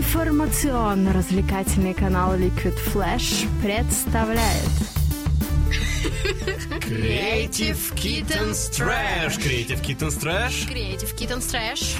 Информационно-развлекательный канал Liquid Flash представляет Creative Kittens Trash. Creative Kittens Trash. Creative Kittens Trash.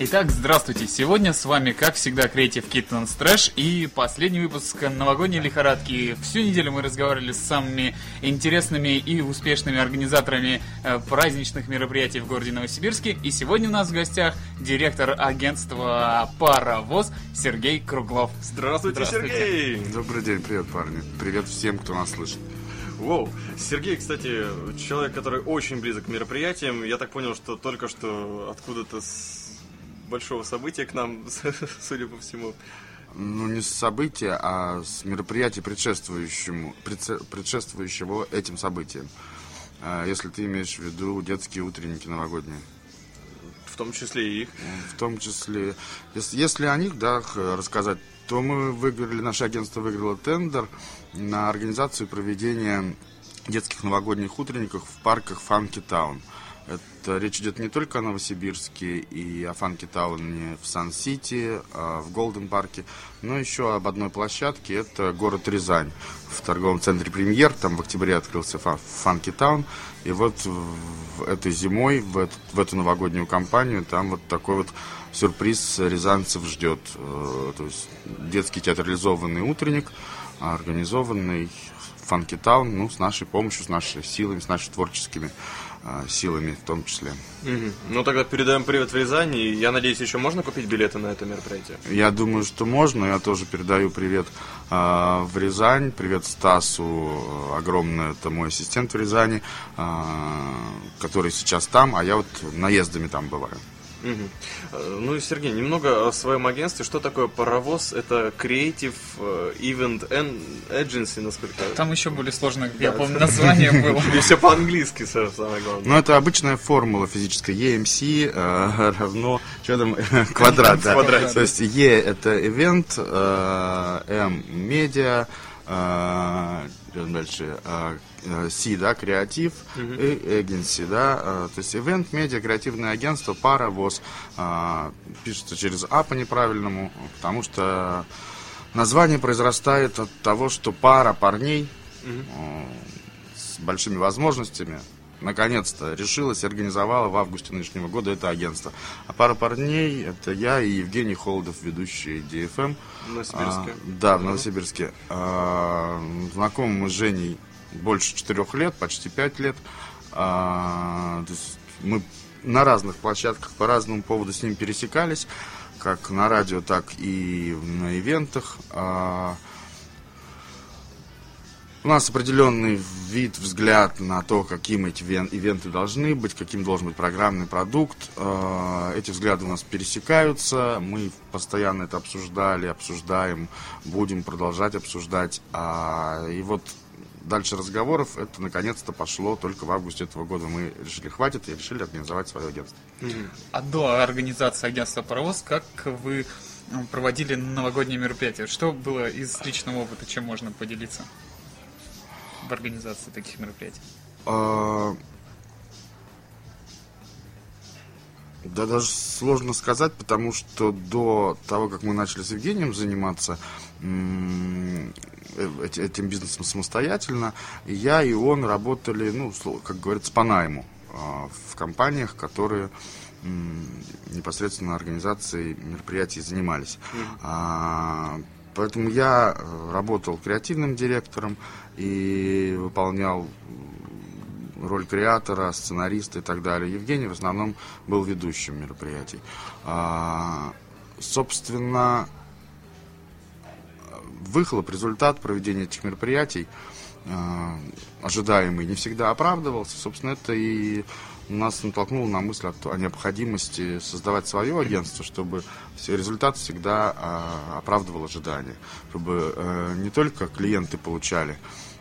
Итак, здравствуйте. Сегодня с вами, как всегда, Creative Kittens Trash и последний выпуск новогодней лихорадки. Всю неделю мы разговаривали с самыми интересными и успешными организаторами э, праздничных мероприятий в городе Новосибирске. И сегодня у нас в гостях директор агентства «Паровоз» Сергей Круглов. Здравствуйте, Сергей! Добрый день, привет, парни. Привет всем, кто нас слышит. Воу. Сергей, кстати, человек, который очень близок к мероприятиям. Я так понял, что только что откуда-то с большого события к нам, судя по всему. Ну, не с события, а с мероприятия, предшествующему, предшествующего этим событиям. А, если ты имеешь в виду детские утренники новогодние. В том числе и их? В том числе. Если, если о них, да, рассказать, то мы выиграли, наше агентство выиграло тендер на организацию проведения детских новогодних утренников в парках Фанки Таун. Это речь идет не только о Новосибирске и о Фанки Тауне в Сан-Сити, а в Голден Парке, но еще об одной площадке. Это город Рязань. В торговом центре «Премьер», там в октябре открылся Фанки Таун. И вот этой зимой, в эту, в эту новогоднюю кампанию, там вот такой вот сюрприз рязанцев ждет. Э, то есть детский театрализованный утренник, организованный Фанки Таун, ну, с нашей помощью, с нашими силами, с нашими творческими силами в том числе. Угу. Ну тогда передаем привет в Рязань. И я надеюсь, еще можно купить билеты на это мероприятие? Я думаю, что можно. Я тоже передаю привет э, в Рязань. Привет Стасу. Огромное это мой ассистент в Рязани, э, который сейчас там, а я вот наездами там бываю. Угу. Ну и, Сергей, немного о своем агентстве. Что такое паровоз? Это Creative э, Event Agency, насколько... Там еще более сложно, да. я помню, название было. И все по-английски, самое главное. Ну, это обычная формула физическая. EMC э, равно... Что там? Квадрат, да. То есть E это event, M медиа, дальше. C, да, креатив, и agency, да, то есть event, медиа, креативное агентство, пара, ВОЗ, пишется через А по неправильному, потому что название произрастает от того, что пара парней с большими возможностями наконец-то решилась и организовала в августе нынешнего года это агентство. А пара парней это я и Евгений Холодов, ведущий DFM. В Новосибирске. А, да, в Новосибирске. А, знакомы мы с Женей больше четырех лет, почти пять лет. А, то есть мы на разных площадках по разному поводу с ним пересекались, как на радио, так и на ивентах. А, у нас определенный вид, взгляд на то, каким эти ивенты должны быть, каким должен быть программный продукт. А, эти взгляды у нас пересекаются, мы постоянно это обсуждали, обсуждаем, будем продолжать обсуждать. А, и вот дальше разговоров это наконец-то пошло только в августе этого года. Мы решили, хватит, и решили организовать свое агентство. А до организации агентства «Паровоз» как вы проводили новогодние мероприятия? Что было из личного опыта, чем можно поделиться в организации таких мероприятий? А... Да даже сложно сказать, потому что до того, как мы начали с Евгением заниматься, Э, этим бизнесом самостоятельно. Я и он работали, ну, как говорится, по найму а, в компаниях, которые непосредственно организацией мероприятий занимались. Mm. поэтому я э, работал креативным директором и выполнял роль креатора, сценариста и так далее. Евгений в основном был ведущим мероприятий. А, собственно, выхлоп, результат проведения этих мероприятий э, ожидаемый не всегда оправдывался. Собственно, это и нас натолкнуло на мысль о, необходимости создавать свое агентство, чтобы результат всегда э, оправдывал ожидания, чтобы э, не только клиенты получали,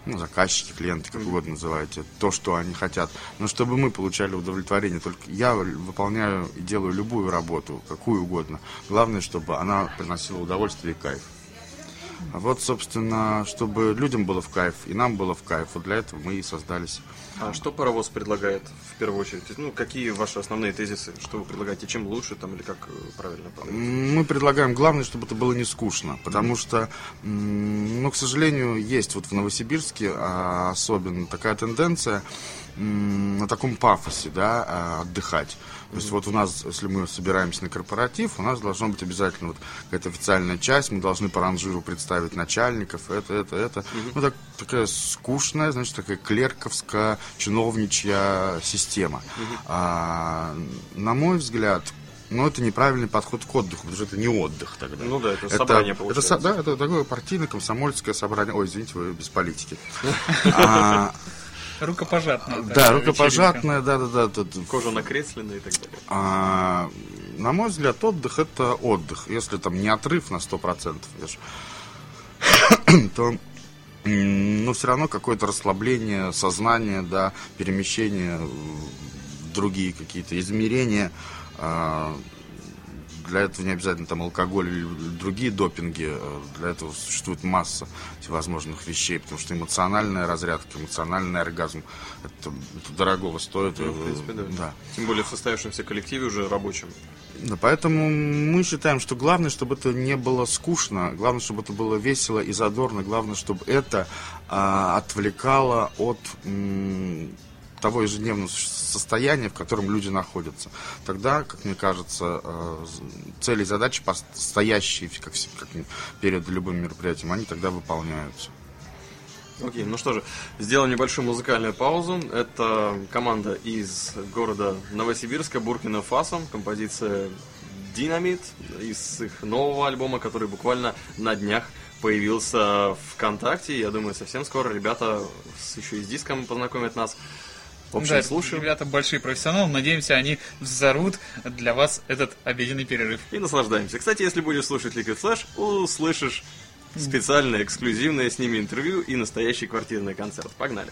ну, заказчики, клиенты, как угодно называете, то, что они хотят, но чтобы мы получали удовлетворение. Только я выполняю и делаю любую работу, какую угодно. Главное, чтобы она приносила удовольствие и кайф. Вот, собственно, чтобы людям было в кайф, и нам было в кайф. Вот для этого мы и создались. А что паровоз предлагает в первую очередь? Ну, какие ваши основные тезисы? Что вы предлагаете? Чем лучше там или как э, правильно подойти? Мы предлагаем, главное, чтобы это было не скучно, потому что, ну, к сожалению, есть вот в Новосибирске а, особенно такая тенденция на таком пафосе, да, а, отдыхать. То есть вот у нас, если мы собираемся на корпоратив, у нас должно быть обязательно вот какая-то официальная часть, мы должны по ранжиру представить начальников, это, это, это. Ну, так, такая скучная, значит, такая клерковская, чиновничья система. А, на мой взгляд, ну, это неправильный подход к отдыху, потому что это не отдых тогда. Ну да, это собрание это, получается. со- да, это такое партийно-комсомольское собрание. Ой, извините, вы без политики. А, Рукопожатная. Да, такая рукопожатное, да-да-да. тут Кожа накреслена и так далее. а, на мой взгляд, отдых это отдых. Если там не отрыв на 100%, видишь, то ну, все равно какое-то расслабление сознания, да, перемещение в другие какие-то измерения. Для этого не обязательно там алкоголь или другие допинги. а Для этого существует масса всевозможных вещей, потому что эмоциональная разрядка, эмоциональный оргазм, это, это дорогого стоит. Ну, в принципе, да. да. Тем более в состоявшемся коллективе уже рабочем. Да, поэтому мы считаем, что главное, чтобы это не было скучно, главное, чтобы это было весело и задорно, главное, чтобы это а, отвлекало от м, того ежедневного состояния, в котором люди находятся. Тогда, как мне кажется, э, цели и задачи, стоящие как, как перед любым мероприятием, они тогда выполняются. Окей, ну что же, сделаем небольшую музыкальную паузу. Это команда из города Новосибирска, Буркина Фасо, композиция «Динамит» из их нового альбома, который буквально на днях появился ВКонтакте. Я думаю, совсем скоро ребята еще и с диском познакомят нас. В общем, Да, слушаем ребята большие профессионалы. Надеемся, они взорут для вас этот обеденный перерыв. и наслаждаемся. Кстати, если будешь слушать Liquid Flash, услышишь специальное, эксклюзивное с ними интервью и настоящий квартирный концерт. Погнали!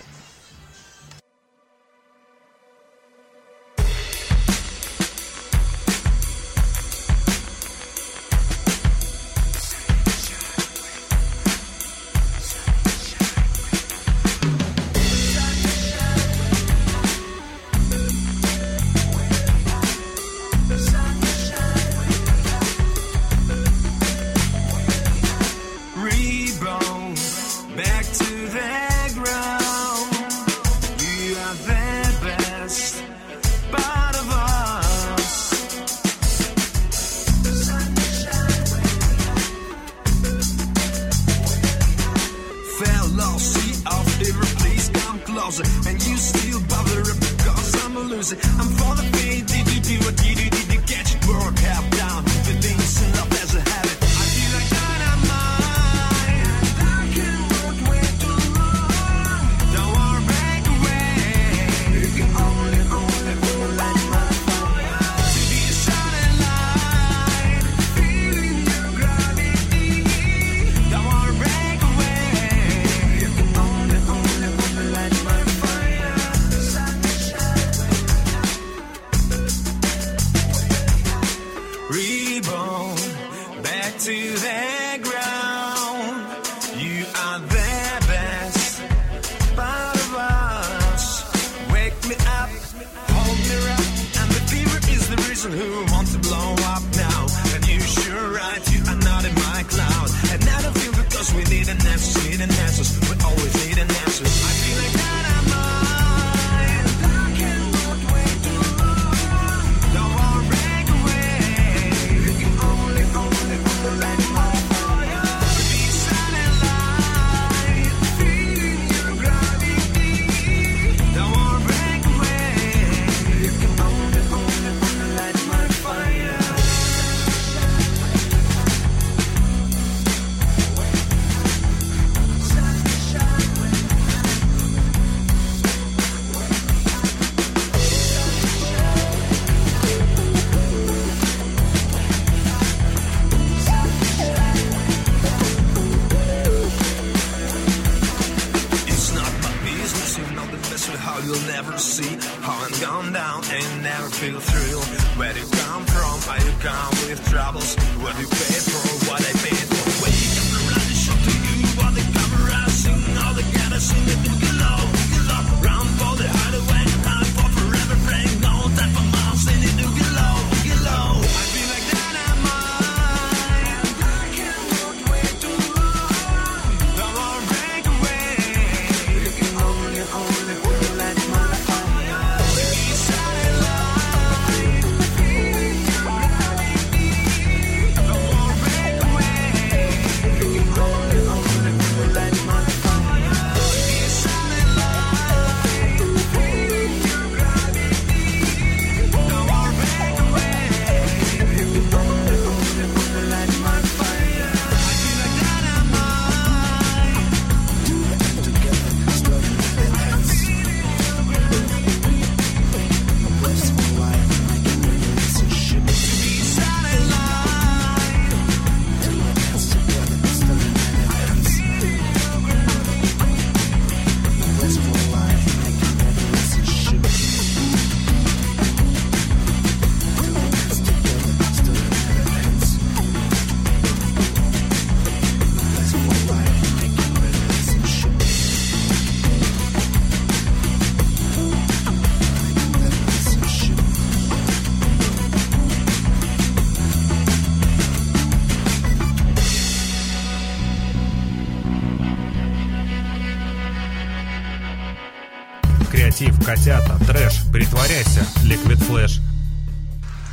Котята, трэш, притворяйся, Liquid Flash.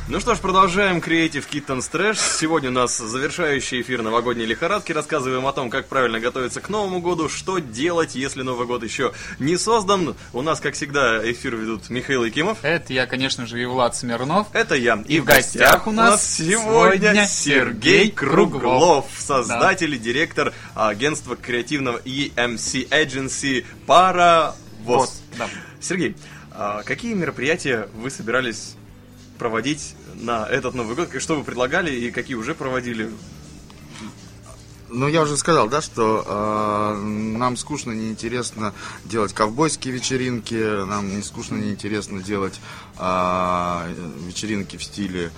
Ну что ж, продолжаем Creative Kittens Trash. Сегодня у нас завершающий эфир новогодней лихорадки. Рассказываем о том, как правильно готовиться к Новому году, что делать, если Новый год еще не создан. У нас, как всегда, эфир ведут Михаил Якимов. Это я, конечно же, и Влад Смирнов. Это я. И в гостях у нас сегодня сегодня Сергей Круглов, Круглов. создатель и директор агентства креативного EMC Agency Паровоз. Вот, да. Сергей, а какие мероприятия вы собирались проводить на этот Новый год? Что вы предлагали и какие уже проводили? Ну, я уже сказал, да, что э, нам скучно, неинтересно делать ковбойские вечеринки, нам не скучно, неинтересно делать э, вечеринки в стиле э,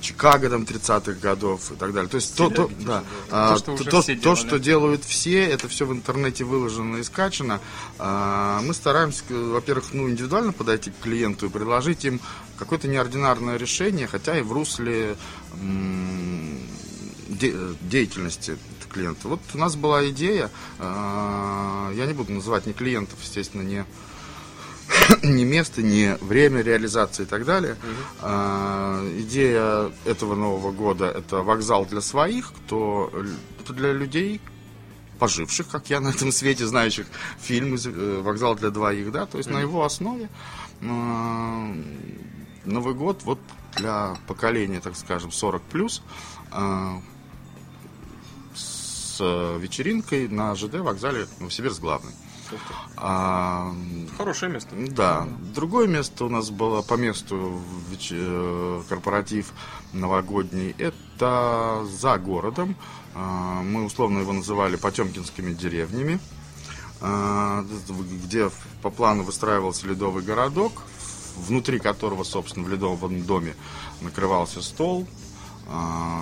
Чикаго там 30-х годов и так далее. То есть то, то, да, а, То, что уже то, то, делали. что делают все, это все в интернете выложено и скачано. А, Мы стараемся, во-первых, ну, индивидуально подойти к клиенту и предложить им какое-то неординарное решение, хотя и в русле м, де- деятельности клиента. Вот у нас была идея, а, я не буду называть ни клиентов, естественно, не ни место, ни время реализации и так далее. А, идея этого Нового года это вокзал для своих, кто для людей, поживших, как я на этом свете, знающих фильмы э, «Вокзал для двоих», да, то есть на его основе а, Новый год вот для поколения, так скажем, 40 плюс с э, вечеринкой на ЖД вокзале Новосибирск главный. А, Хорошее место. да. Другое место у нас было по месту э, корпоратив новогодний. Это за городом. А, Мы условно его называли Потемкинскими деревнями, а, где по плану выстраивался ледовый городок, внутри которого, собственно, в ледовом доме накрывался стол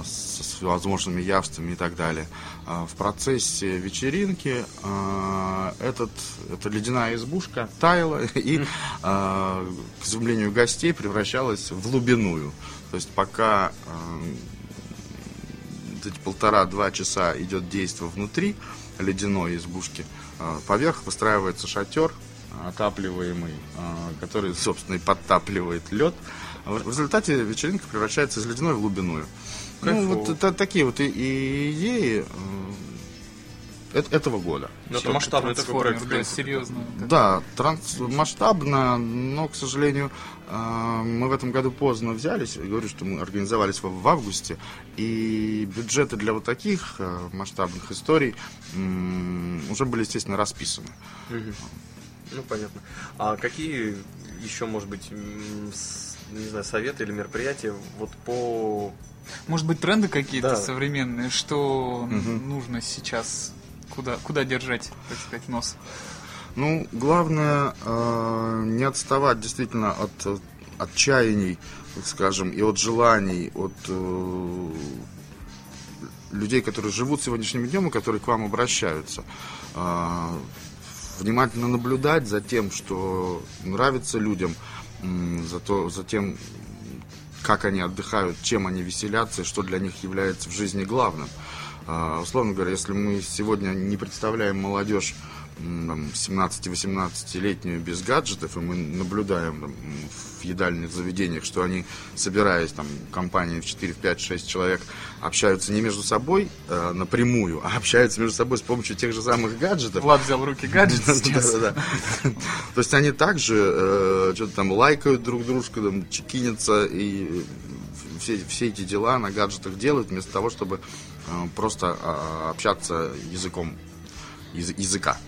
с с возможными явствами и так далее. А, В процессе вечеринки а, этот, эта ледяная избушка таяла и, а, к изумлению гостей, превращалась в лубиную. То есть пока а, эти полтора-два часа идет действие внутри ледяной избушки, а, поверх выстраивается шатер отапливаемый, а, который, собственно, и подтапливает лед. В в результате вечеринка превращается из ледяной в глубиную. Ну, Кайфово. вот это такие вот и, и идеи э, эт- этого года. Ну, Это масштабный такой проект. да, серьезно. да. Да, транс- масштабно, но, к сожалению, э, мы в этом году поздно взялись. Я говорю, что мы организовались в, в августе, и бюджеты для вот таких э, масштабных историй уже были, естественно, расписаны. Ну, понятно. А какие еще, может быть, с- не знаю, советы или мероприятия вот по... Может быть, тренды какие-то Да. современные, что нужно сейчас, куда, куда держать, так сказать, нос? Ну, главное э, не отставать действительно от отчаяний, так скажем, и от желаний, от э, людей, которые живут сегодняшним днем и которые к вам обращаются. Э, внимательно наблюдать за тем, что нравится людям, за, то, за тем, как они отдыхают, чем они веселятся и что для них является в жизни главным. А, условно говоря, если мы сегодня не представляем молодежь 17-18-летнюю без гаджетов, и мы наблюдаем там, в едальных заведениях, что они, собираясь там компанией в 4, в 5, 6 человек, общаются не между собой э, напрямую, а общаются между собой с помощью тех же самых гаджетов. Влад взял в руки гаджет сейчас. То есть они также э, что-то там лайкают друг дружку, там, чекинятся и все, все эти дела на гаджетах делают, вместо того, чтобы э, просто э, общаться языком яз- языка.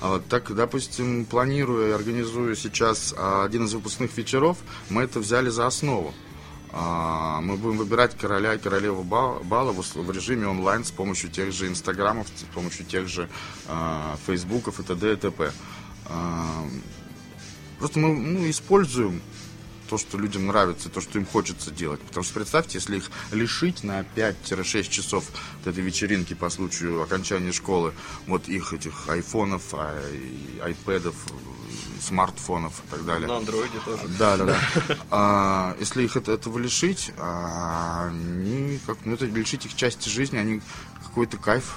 А так, допустим, планирую и организую сейчас а, один из выпускных вечеров, мы это взяли за основу. А, Мы будем выбирать короля и королеву ба- бала в режиме онлайн с помощью тех же инстаграмов, с помощью тех же фейсбуков и т.д. и т.п. Просто мы ну, используем то, что людям нравится, то, что им хочется делать. Потому что представьте, если их лишить на 5-6 часов вот этой вечеринки по случаю окончания школы, вот их этих айфонов, ай- айпэдов, смартфонов и так далее. На андроиде тоже. Да, да, да. А, если их это, этого лишить, а, они как, ну, это лишить их части жизни, они какой-то кайф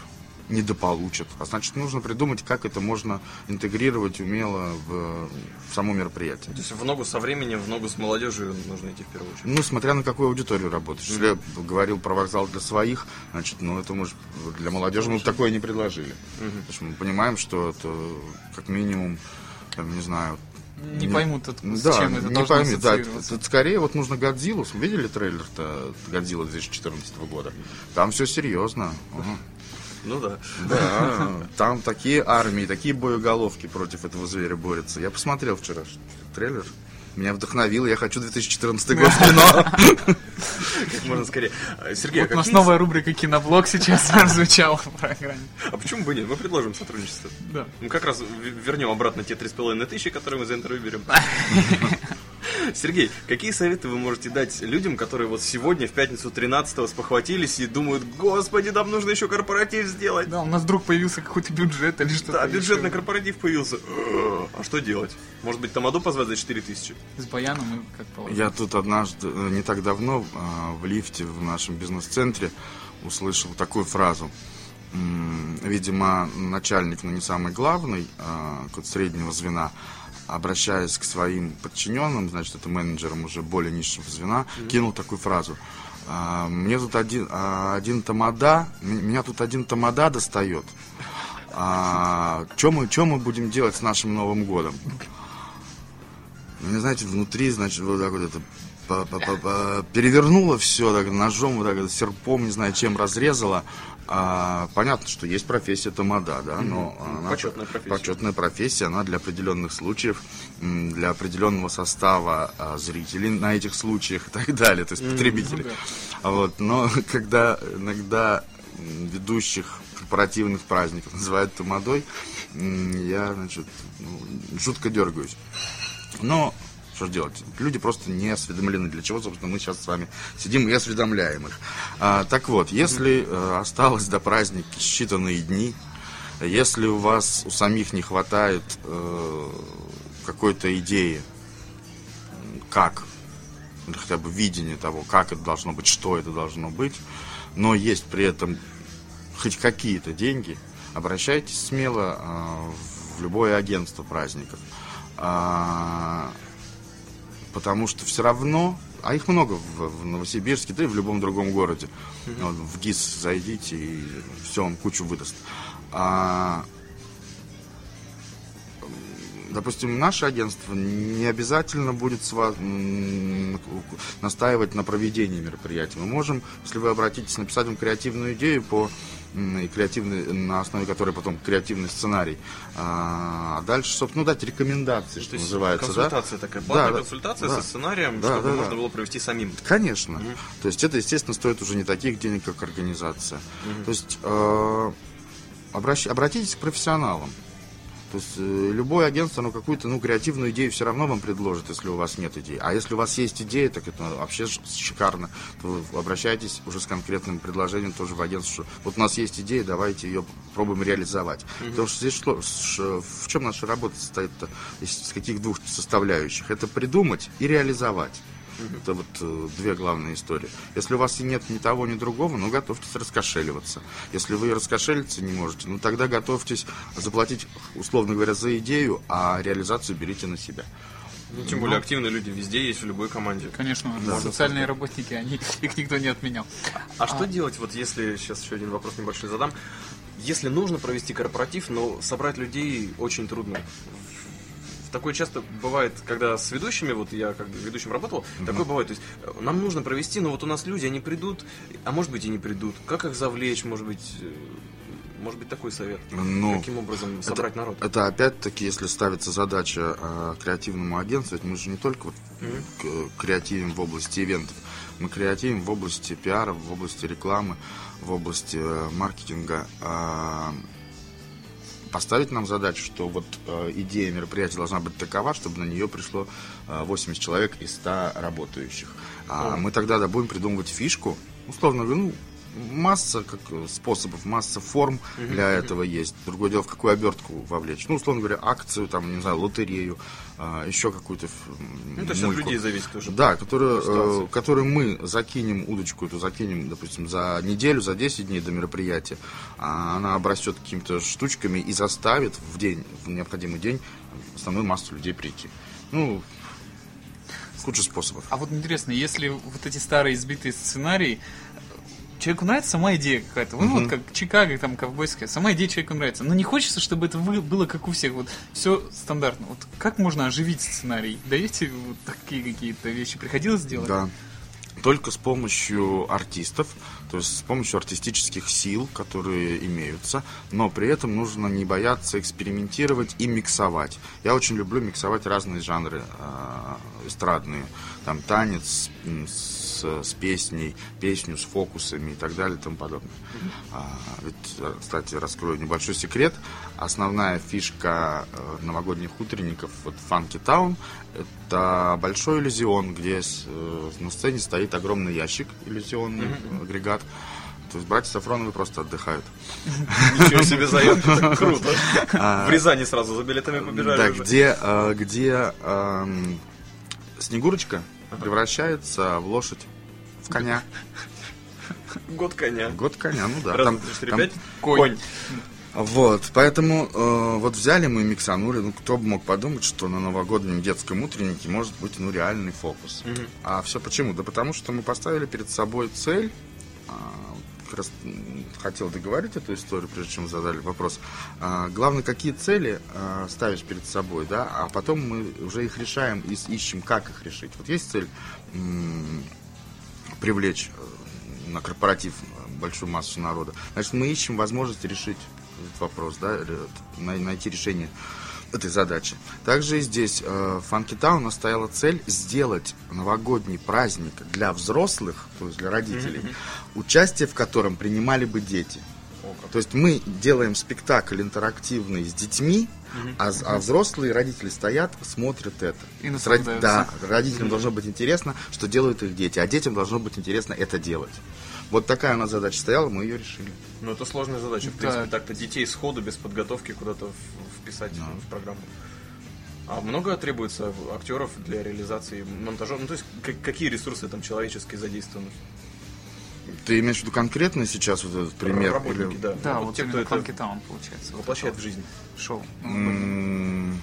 недополучат. А значит, нужно придумать, как это можно интегрировать умело в, в само мероприятие. То есть в ногу со временем, в ногу с молодежью нужно идти в первую очередь. Ну, смотря на какую аудиторию работаешь. Если я говорил про вокзал для своих, значит, ну, это может для молодежи мы бы такое не предложили. Потому что мы понимаем, что это как минимум, там, не знаю, Не поймут, от- с да, чем это не должно пойми, да, ассоциироваться. это скорее вот нужно Годзиллу. Видели трейлер-то Годзилла 2014 года? Там все серьезно. Ага. Ну да. Да, там такие армии, такие боеголовки против этого зверя борются. Я посмотрел вчера трейлер. Меня вдохновило, я хочу 2014 год в кино. Как можно скорее. А, Сергей, Вот а у нас новая рубрика «Киноблог» сейчас прозвучала в программе. А почему бы нет? Мы предложим сотрудничество. Да. Мы как раз вернем обратно те три с половиной тысячи, которые мы за интервью берем. Сергей, какие советы вы можете дать людям, которые вот сегодня, в пятницу 13-го, спохватились и думают, господи, нам нужно еще корпоратив сделать. Да, у нас вдруг появился какой-то бюджет или что-то. Да, бюджет на еще. корпоратив появился. А что делать? Может быть, Тамаду позвать за 4 тысячи? С баяном и как положено. Я тут однажды, э, не так давно, а, в лифте в нашем бизнес-центре услышал такую фразу. Видимо, начальник, но не самый главный, какого-то среднего звена, обращаясь к своим подчиненным, значит, это менеджерам уже более низшего звена, кинул такую фразу. А, Мне тут один, а, один тамада, меня тут один тамада достает. Что мы, чё мы будем делать с нашим Новым годом? Мне, знаете, внутри, значит, вот так вот это перевернуло все, так, ножом, вот так, вот, серпом, не знаю, чем разрезало. А, понятно, что есть профессия тамада, да, но она Почетная профессия. почетная профессия, она для определенных случаев, для определенного состава а, зрителей на этих случаях и так далее, то есть потребителей. А Вот, но когда иногда ведущих корпоративных праздников называют тамадой, я, значит, ну, жутко дергаюсь. Но что ж делать? Люди просто не осведомлены, для чего, собственно, мы сейчас с вами сидим и осведомляем их. А, так вот, если э, осталось до праздника считанные дни, если у вас у самих не хватает э, какой-то идеи, как, или хотя бы видения того, как это должно быть, что это должно быть, но есть при этом хоть какие-то деньги, обращайтесь смело а, в любое агентство праздников. А, потому что все равно, а их много в, в Новосибирске, да и в любом другом городе. Вот, в ГИС зайдите и все вам кучу выдаст. А, допустим, наше агентство не обязательно будет с вас, настаивать на проведении мероприятия. Мы можем, если вы обратитесь, написать вам креативную идею по и креативный, на основе которой потом креативный сценарий. А дальше, собственно, ну, дать рекомендации, что То есть называется. да? консультация такая, платная Да, да, консультация да. со сценарием, Да, чтобы да, можно да. было провести самим. Конечно. То есть это, естественно, стоит уже не таких денег, как организация. То есть э, обращ- обратитесь к профессионалам. То есть э, любое агентство, оно какую-то ну, креативную идею все равно вам предложит, если у вас нет идеи. А если у вас есть идея, так это вообще шикарно. То вы обращайтесь уже с конкретным предложением тоже в агентство, что вот у нас есть идея, давайте ее пробуем реализовать. Потому что здесь ш- в чем наша работа состоит-то, из каких двух составляющих? Это придумать и реализовать. Это вот э, две главные истории. Если у вас и нет ни того, ни другого, ну готовьтесь раскошеливаться. Если вы раскошелиться не можете, ну тогда готовьтесь заплатить, условно говоря, за идею, а реализацию берите на себя. Ну, тем более активные люди везде есть, в любой команде. Конечно, социальные работники, они, их никто не отменял. А что делать, вот если, сейчас еще один вопрос небольшой задам, если нужно провести корпоратив, но собрать людей очень трудно. Такое часто бывает, когда с ведущими, вот я как ведущим работал, такое бывает. То есть э, нам нужно провести, но вот у нас люди, они придут, а может быть и не придут. Как их завлечь, может быть, э, может быть такой совет? Ну, Каким образом собрать это, народ? Это опять-таки, если ставится задача э, креативному агентству, ведь мы же не только вот к- креативим в области ивентов, мы креативим в области пиара, в области рекламы, в области э, маркетинга. А, поставить нам задачу, что вот э, идея мероприятия должна быть такова, чтобы на нее пришло э, 80 человек из 100 работающих. А мы тогда да, будем придумывать фишку, условно говоря, ну, масса как, э, способов, масса форм для этого есть. Другое дело, в какую обертку вовлечь. Ну, условно говоря, акцию, там, не знаю, лотерею, а, еще какую-то Ну, то есть от людей зависит тоже. Да, ситуация. э, которую мы закинем, удочку эту закинем, допустим, за неделю, за 10 дней до мероприятия. А она обрастет какими-то штучками и заставит в день, в необходимый день, основную массу людей прийти. Ну, куча способов. А вот интересно, если вот эти старые избитые сценарии, человеку нравится сама идея какая-то, ну вот как Чикаго, там, ковбойская, сама идея человеку нравится, но не хочется, чтобы это было как у всех, вот все стандартно. Вот как можно оживить сценарий? Даете вот такие какие-то вещи? Приходилось делать? Да. Только с помощью артистов, то есть с помощью артистических сил, которые имеются, но при этом нужно не бояться экспериментировать и миксовать. Я очень люблю миксовать разные жанры э, эстрадные, там танец с, с песней, песню с фокусами и так далее и тому подобное. А, ведь, э, кстати, раскрою небольшой секрет. Основная фишка э, новогодних утренников вот Funky Town это большой иллюзион, где с- э, на сцене стоит огромный ящик, иллюзионный э, агрегат. То есть братья Сафроновы просто отдыхают. Ничего себе заем. Круто. В Рязани сразу за билетами побежали Да, где, где эм, Снегурочка превращается в лошадь, в коня. Год коня. Год коня, ну да. Раз, Там- там-. Конь. Вот, поэтому э, вот взяли мы и миксанули. Ну, кто бы мог подумать, что на новогоднем детском утреннике может быть, ну, реальный фокус. А все почему? Да потому что мы поставили перед собой цель. а, как раз хотел договорить эту историю, прежде чем задали вопрос. А, главное, какие цели а, ставишь перед собой, да, а потом мы уже их решаем и ищем, как их решить. Вот есть цель привлечь э, на корпоратив э, большую массу народа. Значит, мы ищем возможность решить этот вопрос, да, найти решение этой задачи. Также и здесь э, Funky Town у нас стояла цель сделать новогодний праздник для взрослых, то есть для родителей, участие в котором принимали бы дети. То есть мы делаем спектакль интерактивный с детьми, а, а взрослые родители стоят, смотрят это. И наслаждаются. Да, родителям должно быть интересно, что делают их дети, а детям должно быть интересно это делать. Вот такая у нас задача стояла, мы ее решили. Ну, это сложная задача, в Да. принципе, так-то детей сходу, без подготовки куда-то в- вписать в программу. А много требуется актеров для реализации монтажа? Ну, то есть, как- какие ресурсы там человеческие задействованы? Ты имеешь в виду конкретно сейчас вот этот пример? Работники, или- да. Да, Ну, вот, те, кто это Town, получается. Вот воплощает это в жизнь. вот Шоу. М,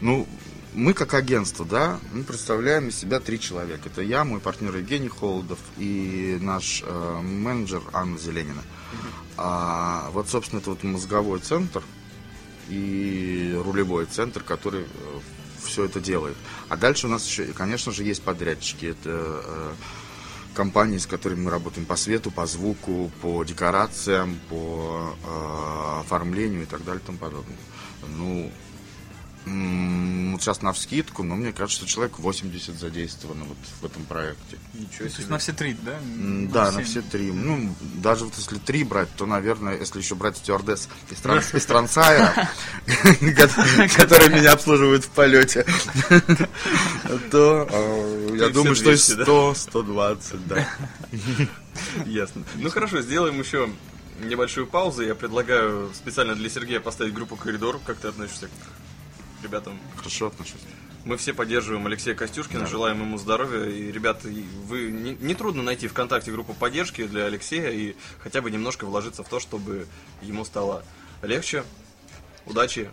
Ну, мы как агентство, да, мы представляем из себя три человека. Это я, мой партнер Евгений Холодов и наш э, менеджер Анна Зеленина. А, вот, собственно, это вот мозговой центр и рулевой центр, который все это делает. А дальше у нас еще, конечно же, есть подрядчики. Это э, компании, с которыми мы работаем по свету, по звуку, по декорациям, по э, оформлению и так далее и тому подобное. Ну, Вот сейчас на вскидку, но мне кажется, что человек 80 задействовано вот в этом проекте. Ничего То есть себе. на все три, да? М, Да, на все три. Ну, даже вот если три брать, то, наверное, если еще брать стюардесс из, Тран- из Трансайра, ко- которые меня обслуживают в полете, то э, я все думаю, что 200, да? 100, 120, да. Ясно. Ну хорошо, сделаем еще небольшую паузу. Я предлагаю специально для Сергея поставить группу «Коридор». Как ты относишься к ребятам? Хорошо отношусь. Мы все поддерживаем Алексея Костюшкина, желаем ему здоровья. И, ребята, вы не, не трудно найти ВКонтакте группу поддержки для Алексея и хотя бы немножко вложиться в то, чтобы ему стало легче. Удачи,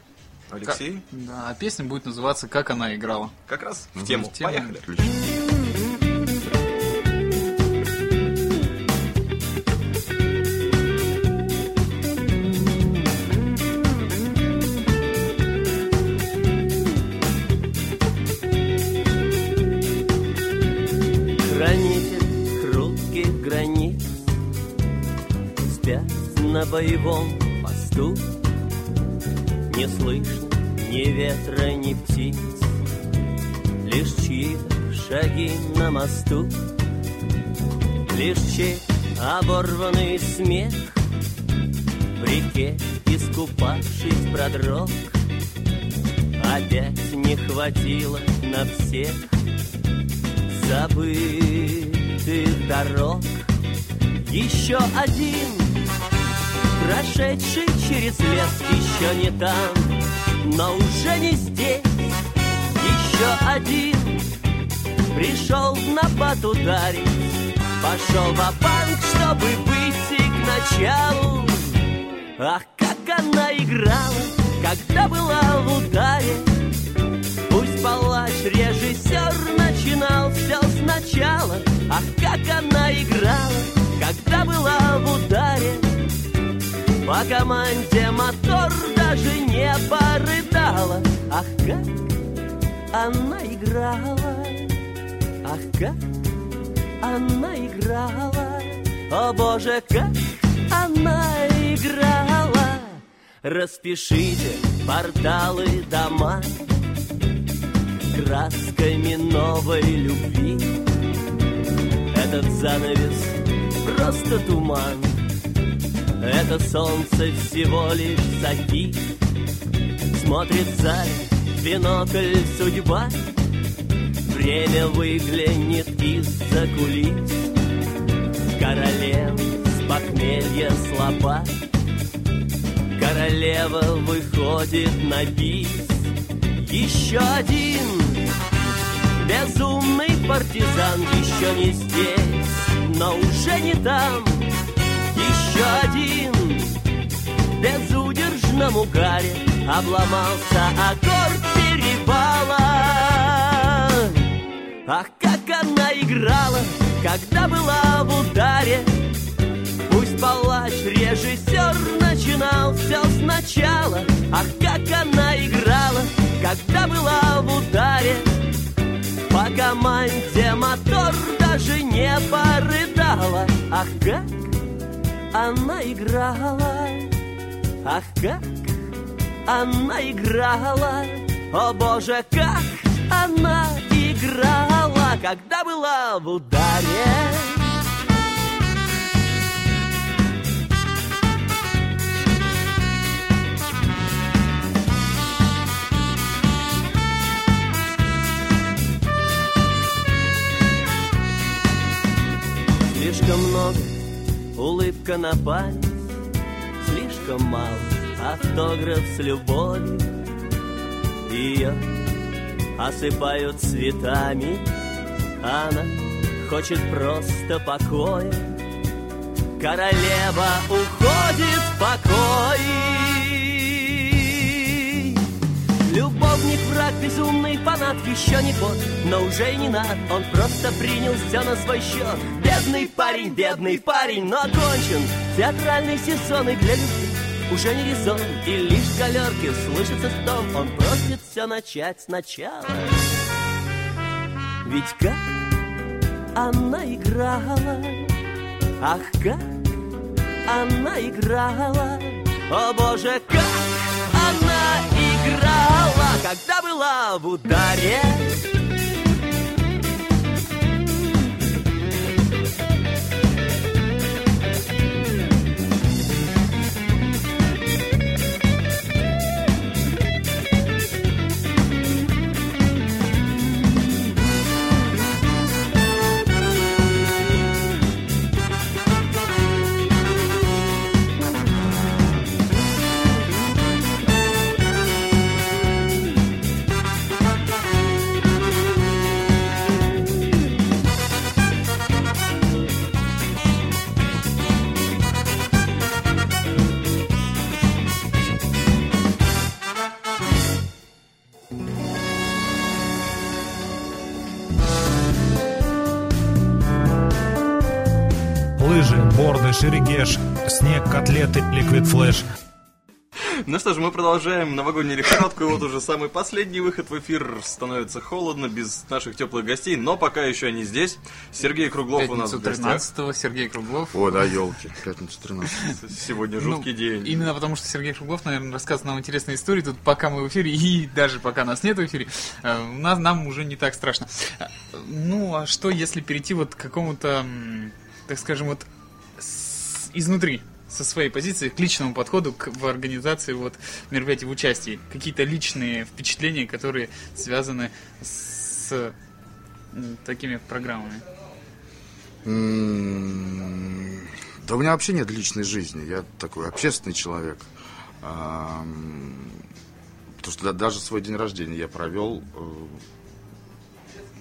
Алексей. Да, а песня будет называться «Как она играла». Как раз в тему. в тему. Поехали. Отлично. Боевом посту. Не слышно ни ветра, ни птиц Лишь чьи-то шаги на мосту. Лишь чей оборванный смех В реке, искупавшись, продрог Опять не хватило на всех забытых дорог. Еще один, прошедший через лес, еще не там, но уже не здесь. Еще один, пришел на бат ударить, пошел в банк чтобы выйти к началу. Ах, как она играла, когда была в ударе, Пусть палач, режиссер начинал все сначала Ах, как она играла, когда была в ударе По команде мотор даже не порыдала. Ах, как она играла. Ах, как она играла. О боже, как она играла. Распишите порталы дома. Красками новой любви. Этот занавес просто туман, это солнце всего лишь заки. Смотрит заль, бинокль судьба, время выглянет из-за кулис. Королева с похмелья слаба, королева выходит на бис. Еще один безумный партизан Еще не здесь, но уже не там Еще один безудержном угаре Обломался аккорд перевала. Ах, как она играла, когда была в ударе. Пусть палач, режиссер начинал все сначала. Ах, как она играла, когда была в ударе. По команде мотор даже не порыдала. Ах, как она играла. Ах, как она играла. О боже, как она играла Когда была в ударе. Слишком много улыбка на память Слишком мало автограф с любовью. Ее осыпают цветами. Она хочет просто покоя. Королева уходит в покой. Любовник, враг, безумный фанат Еще не год, но уже и не над. Он просто принял все на свой счет Бедный парень, бедный парень, но окончен. Театральный сезон и для любви уже не резон. И лишь в галерке слышится стон Он просит все начать сначала. Ведь как она играла Ах, как она играла. О боже, как она играла когда была в ударе. Шерегеш, снег, котлеты, Liquid Flash. Ну что ж, мы продолжаем новогоднюю лихорадку, и вот уже самый последний выход в эфир. Становится холодно, без наших теплых гостей, но пока еще они здесь. Сергей Круглов у нас Пятницу в гостях. 13 Сергей Круглов. О, да, елки, пятница 13. Сегодня Ну, жуткий день. Именно потому, что Сергей Круглов, наверное, рассказывает нам интересные истории. Тут пока мы в эфире, и даже пока нас нет в эфире, э, у нас, нам уже не так страшно. Э, Ну, а что, если перейти вот к какому-то, так скажем, вот изнутри, со своей позиции, к личному подходу к, в организации вот мероприятий в участии? Какие-то личные впечатления, которые связаны с такими программами? Да у меня вообще нет личной жизни. Я такой общественный человек. Потому что да- даже свой день рождения я провел э,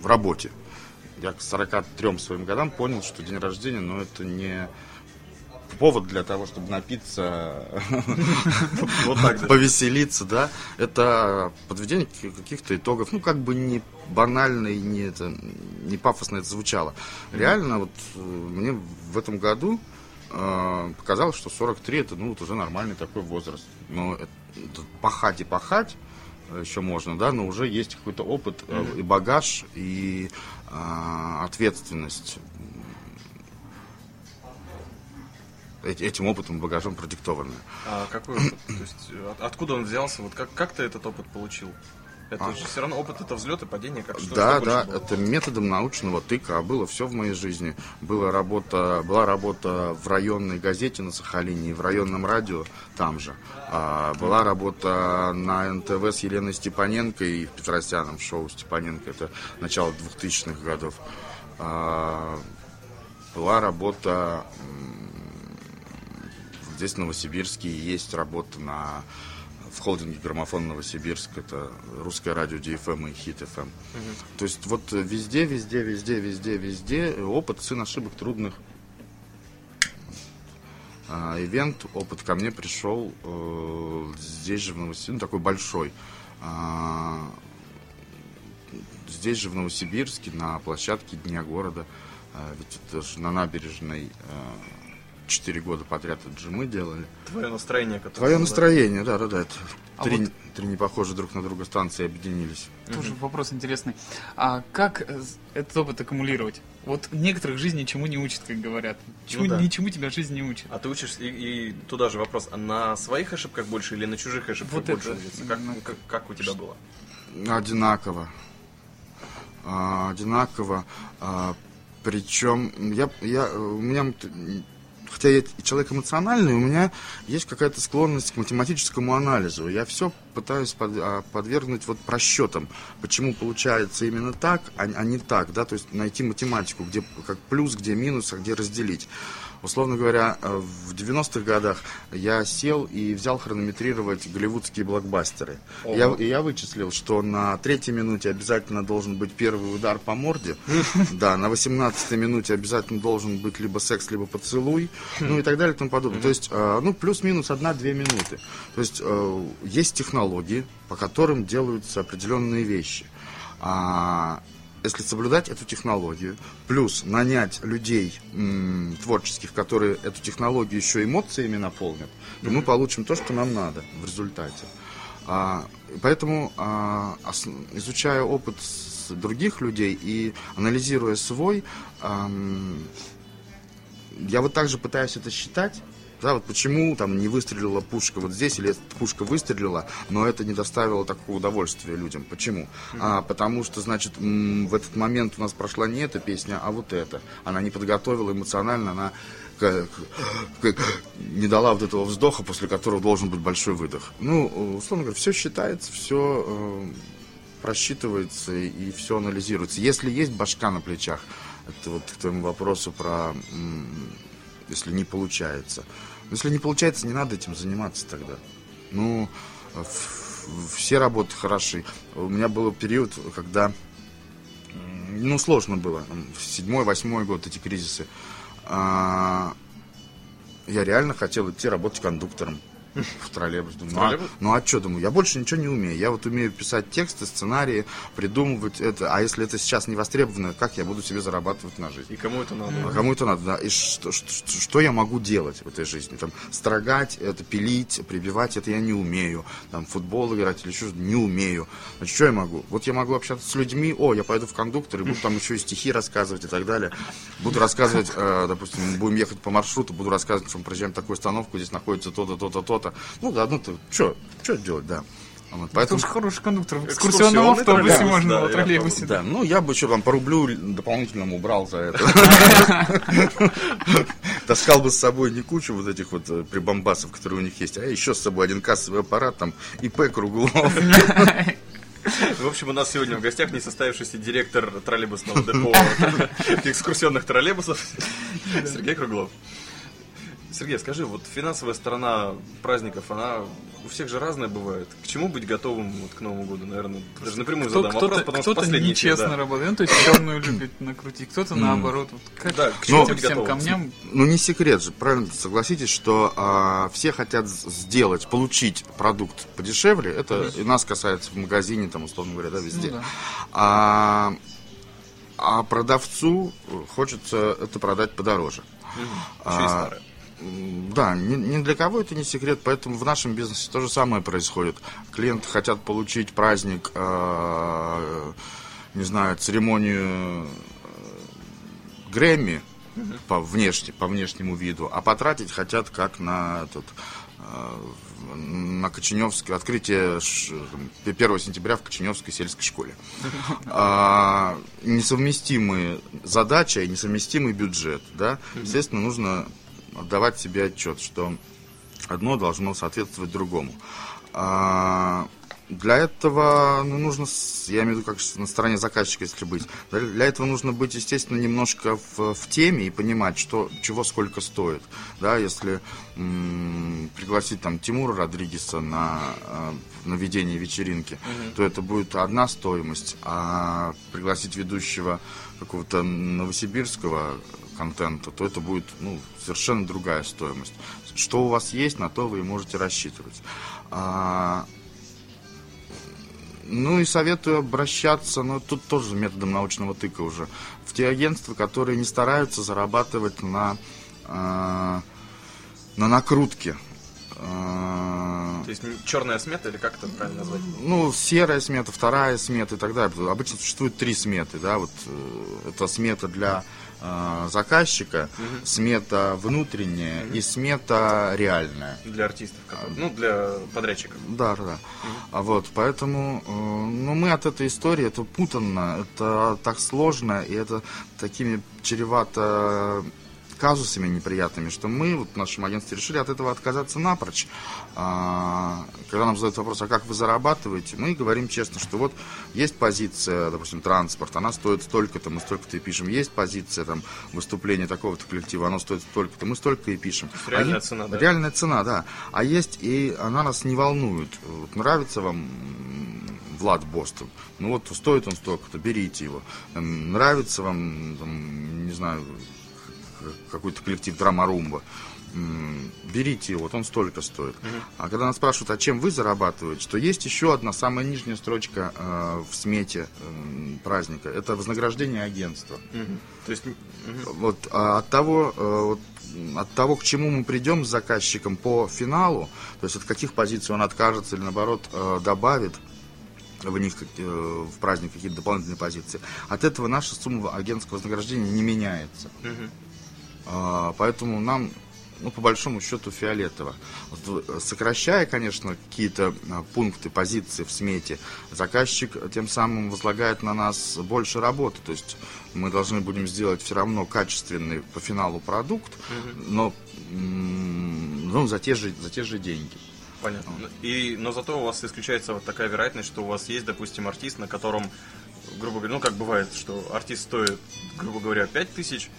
в работе. Я к 43 своим годам понял, что день рождения, ну, это не повод для того, чтобы напиться, Вот так же. повеселиться, да. Это подведение каких- каких-то итогов. Ну, как бы не банально и не, это, не пафосно это звучало. Реально, вот э, мне в этом году э, показалось, что 43 это ну, вот уже нормальный такой возраст. Но это- это пахать и пахать э, еще можно, да, но уже есть какой-то опыт э, и багаж, и э, ответственность этим опытом, багажом продиктованная. А какой опыт? То есть, от- откуда он взялся? Вот как, как ты этот опыт получил? Это же все равно опыт это взлет и падение, как что, А. Да, что да, было? это методом научного тыка, а было все в моей жизни. Была работа, была работа в районной газете на Сахалине и в районном радио там же. А, была работа на НТВ с Еленой Степаненко и Петросяном, шоу Степаненко, это начало 2000-х годов. А, была работа здесь в Новосибирске, есть работа на в холдинге «Граммофон Новосибирск», это русское радио DFM и Хит FM. То есть вот э, везде, везде, везде, везде, везде э, опыт сын ошибок трудных. А, ивент, опыт ко мне пришел э, здесь же в Новосибирске, ну, такой большой. А, здесь же в Новосибирске, на площадке Дня города, А, ведь это же на набережной четыре года подряд это же мы делали. Твое настроение, которое... Твое настроение, да, да, да. Это А три, вот- три не похожие друг на друга станции объединились. Тоже вопрос интересный. А как э, этот опыт аккумулировать? Вот некоторых жизнь ничему не учат, как говорят. Чему, Ну да. Ничему тебя жизнь не учит. А ты учишься, и, и туда же вопрос, а на своих ошибках больше или на чужих ошибках Вот больше это? Как, ну, как, как у тебя было? Одинаково. А, одинаково. причем я, я, у меня, хотя я человек эмоциональный, у меня есть какая-то склонность к математическому анализу. Я все пытаюсь под- а, подвергнуть вот просчетам, почему получается именно так, а, а не так, да, то есть найти математику, где как плюс, где минус, а где разделить. Условно говоря, э, в 90-х годах я сел и взял хронометрировать голливудские блокбастеры. Я, и я вычислил, что на третьей минуте обязательно должен быть первый удар по морде. Да, на 18-й минуте обязательно должен быть либо секс, либо поцелуй. Ну и так далее и тому подобное. То есть, э, ну, плюс-минус одна-две минуты. То есть, э, есть технологии, по которым делаются определенные вещи. А, если соблюдать эту технологию, плюс нанять людей м, творческих, которые эту технологию еще эмоциями наполнят, то мы получим то, что нам надо в результате. А, поэтому, а, ос- изучая опыт других людей и анализируя свой, ам, я вот также пытаюсь это считать Да, вот почему там не выстрелила пушка вот здесь, или эта пушка выстрелила, но это не доставило такого удовольствия людям. Почему? А, потому что, значит, в этот момент у нас прошла не эта песня, а вот эта. Она не подготовила эмоционально, она к- к- к- не дала вот этого вздоха, после которого должен быть большой выдох. Ну, условно говоря, все считается, все просчитывается и все анализируется. Если есть башка на плечах, это вот к твоему вопросу про если не получается. Если не получается, не надо этим заниматься тогда. Ну, все работы хороши. У меня был период, когда ну, сложно было. Седьмой, восьмой год эти кризисы. А, я реально хотел идти работать кондуктором в троллейбус. Думаю, ну, а- троллейбус? ну а что, думаю, я больше ничего не умею. Я вот умею писать тексты, сценарии, придумывать это. А если это сейчас не востребовано, как я буду себе зарабатывать на жизнь? И кому это надо? А кому это надо, да. И что, что, что- я могу делать в этой жизни? Там, строгать, это пилить, прибивать, это я не умею. Там, в футбол играть или что не умею. Значит, что я могу? Вот я могу общаться с людьми, о, я пойду в кондуктор и буду там еще и стихи рассказывать и так далее. Буду рассказывать, э, допустим, будем ехать по маршруту, буду рассказывать, что мы проезжаем такую остановку, здесь находится то-то, то-то, то-то. Ну, да, ну, то, что, что делать, да. Вот, Это поэтому... уж хороший кондуктор. В экскурсионном автобусе троллейбус, можно да, я троллейбусе. Да, ну я бы еще там по рублю дополнительному убрал за это. Таскал бы с собой не кучу вот этих вот э, прибамбасов, которые у них есть, а еще с собой один кассовый аппарат, там ИП Круглов. В общем, у нас сегодня в гостях несостоявшийся директор троллейбусного депо экскурсионных троллейбусов Сергей Круглов. Сергей, скажи, вот финансовая сторона праздников, она у всех же разная бывает. К чему быть готовым вот к Новому году, наверное? Даже напрямую Кто- задам вопрос, Кто-то потому что кто-то последний нечестно да. работает, ну, то есть черную любит накрутить, кто-то наоборот. Вот как Да, к чему этим быть всем готовым? камням Ну не секрет же, правильно согласитесь, что а, все хотят сделать, получить продукт подешевле. Это и нас касается в магазине, там, условно говоря, да, везде. Ну да. А, а продавцу хочется это продать подороже. Еще и А, старое. Да, ни, ни для кого это не секрет, поэтому в нашем бизнесе то же самое происходит. Клиенты хотят получить праздник, э, не знаю, церемонию э, Грэмми по, внешне, по внешнему виду, а потратить хотят как на этот э, на Коченевской, открытие ш- там, 1 сентября в Коченевской сельской школе. А, несовместимые задача и несовместимый бюджет, да, естественно, нужно отдавать себе отчет, что одно должно соответствовать другому. А, для этого ну, нужно, я имею в виду, как на стороне заказчика, если быть, для, этого нужно быть, естественно, немножко в, в теме и понимать, что, чего сколько стоит. Да, если м, пригласить там Тимура Родригеса на, э, на ведение вечеринки, то это будет одна стоимость, а пригласить ведущего какого-то новосибирского контента, то это будет ну, совершенно другая стоимость. Что у вас есть, на то вы и можете рассчитывать. А, ну и советую обращаться, но тут тоже методом научного тыка уже, в те агентства, которые не стараются зарабатывать на, а, на накрутке. А, То есть черная смета или как это правильно назвать? ну, серая смета, вторая смета и так далее. Обычно существует три сметы, да, вот э, это смета для э, заказчика, смета внутренняя и смета реальная. Для артистов, которые- ну, для подрядчиков. Да, да, да. А вот, поэтому, э, ну, мы от этой истории, это путанно, это так сложно, и это такими чревато казусами неприятными, что мы вот в нашем агентстве решили от этого отказаться напрочь. А, когда нам задают вопрос, а как вы зарабатываете, мы говорим честно, что вот есть позиция, допустим, транспорт, она стоит столько-то, мы столько-то и пишем. Есть позиция там выступления такого-то коллектива, оно стоит столько-то, мы столько и пишем. реальная Они- цена, да? Реальная цена, да. А есть и она нас не волнует. Вот нравится вам Влад Бостон, ну вот стоит он столько-то, берите его. Там, нравится вам, там, не знаю, какой-то коллектив драма румба, м, берите его, вот он столько стоит. А когда нас спрашивают, а чем вы зарабатываете, то есть еще одна самая нижняя строчка э, в смете э, праздника. Это вознаграждение агентства. Мгм. То есть, мгм. Вот а, от того, э, вот, от того, к чему мы придем с заказчиком по финалу, то есть от каких позиций он откажется или наоборот э, добавит в них э, в праздник какие-то дополнительные позиции. От этого наша сумма агентского вознаграждения не меняется. Мгм. А, Поэтому нам ну, по большому счету, фиолетово. Э, сокращая, конечно, какие-то э, пункты, позиции в смете, заказчик тем самым возлагает на нас больше работы. То есть мы должны будем сделать все равно качественный по финалу продукт, но ну, за, те же, за те же деньги. Понятно. И, но зато у вас исключается вот такая вероятность, что у вас есть, допустим, артист, на котором, грубо говоря, ну как бывает, что артист стоит, грубо говоря, 5 тысяч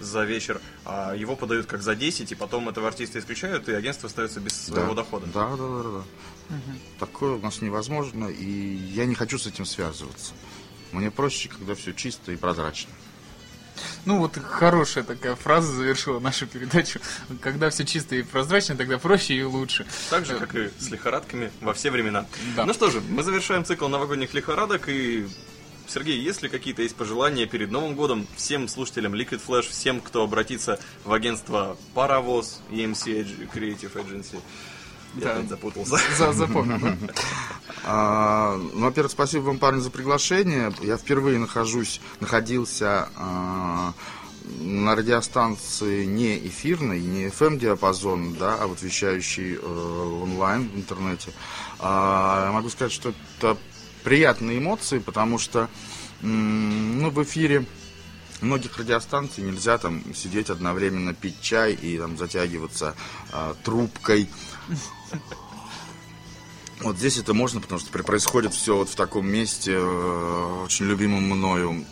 за вечер, а его подают как за 10, и потом этого артиста исключают, и агентство остается без своего да. дохода. Да, да, да, да. Такое у нас невозможно, и я не хочу с этим связываться. Мне проще, когда все чисто и прозрачно. Ну вот хорошая такая фраза завершила нашу передачу. Когда все чисто и прозрачно, тогда проще и лучше. Так же, как и с лихорадками во все времена. Да. Ну что же, мы завершаем цикл новогодних лихорадок и... Сергей, есть ли какие-то есть пожелания перед Новым годом всем слушателям Liquid Flash, всем, кто обратится в агентство Паровоз, EMC Creative Agency? Я Да. опять запутался. За- Запомнил. да? А, ну, во-первых, спасибо вам, парни, за приглашение. Я впервые нахожусь, находился а, на радиостанции не эфирной, не FM-диапазон, да, а вот вещающий э, онлайн в интернете. А, могу сказать, что это приятные эмоции, потому что ну, в эфире многих радиостанций нельзя там сидеть одновременно пить чай и там затягиваться а, трубкой. Вот здесь это можно, потому что происходит все вот в таком месте, э, очень любимом мною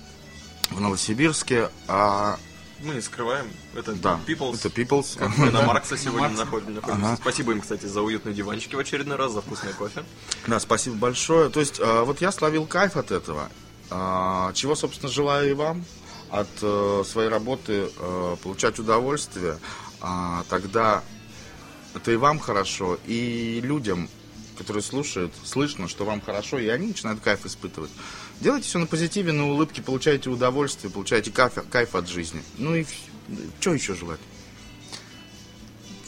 в Новосибирске. А Мы не скрываем, это да, People's. это People's. Мы на Маркса сегодня находим- находимся. Ага. Спасибо им, кстати, за уютные диванчики в очередной раз, за вкусный кофе. Да, спасибо большое. То есть, э, вот я словил кайф от этого. А, Чего, собственно, желаю и вам от э, своей работы э, получать удовольствие. А, Тогда это и вам хорошо, и людям, которые слушают, слышно, что вам хорошо, и они начинают кайф испытывать. Делайте все на позитиве, на улыбке, получайте удовольствие, получайте кайф, кайф от жизни. Ну и что еще желать?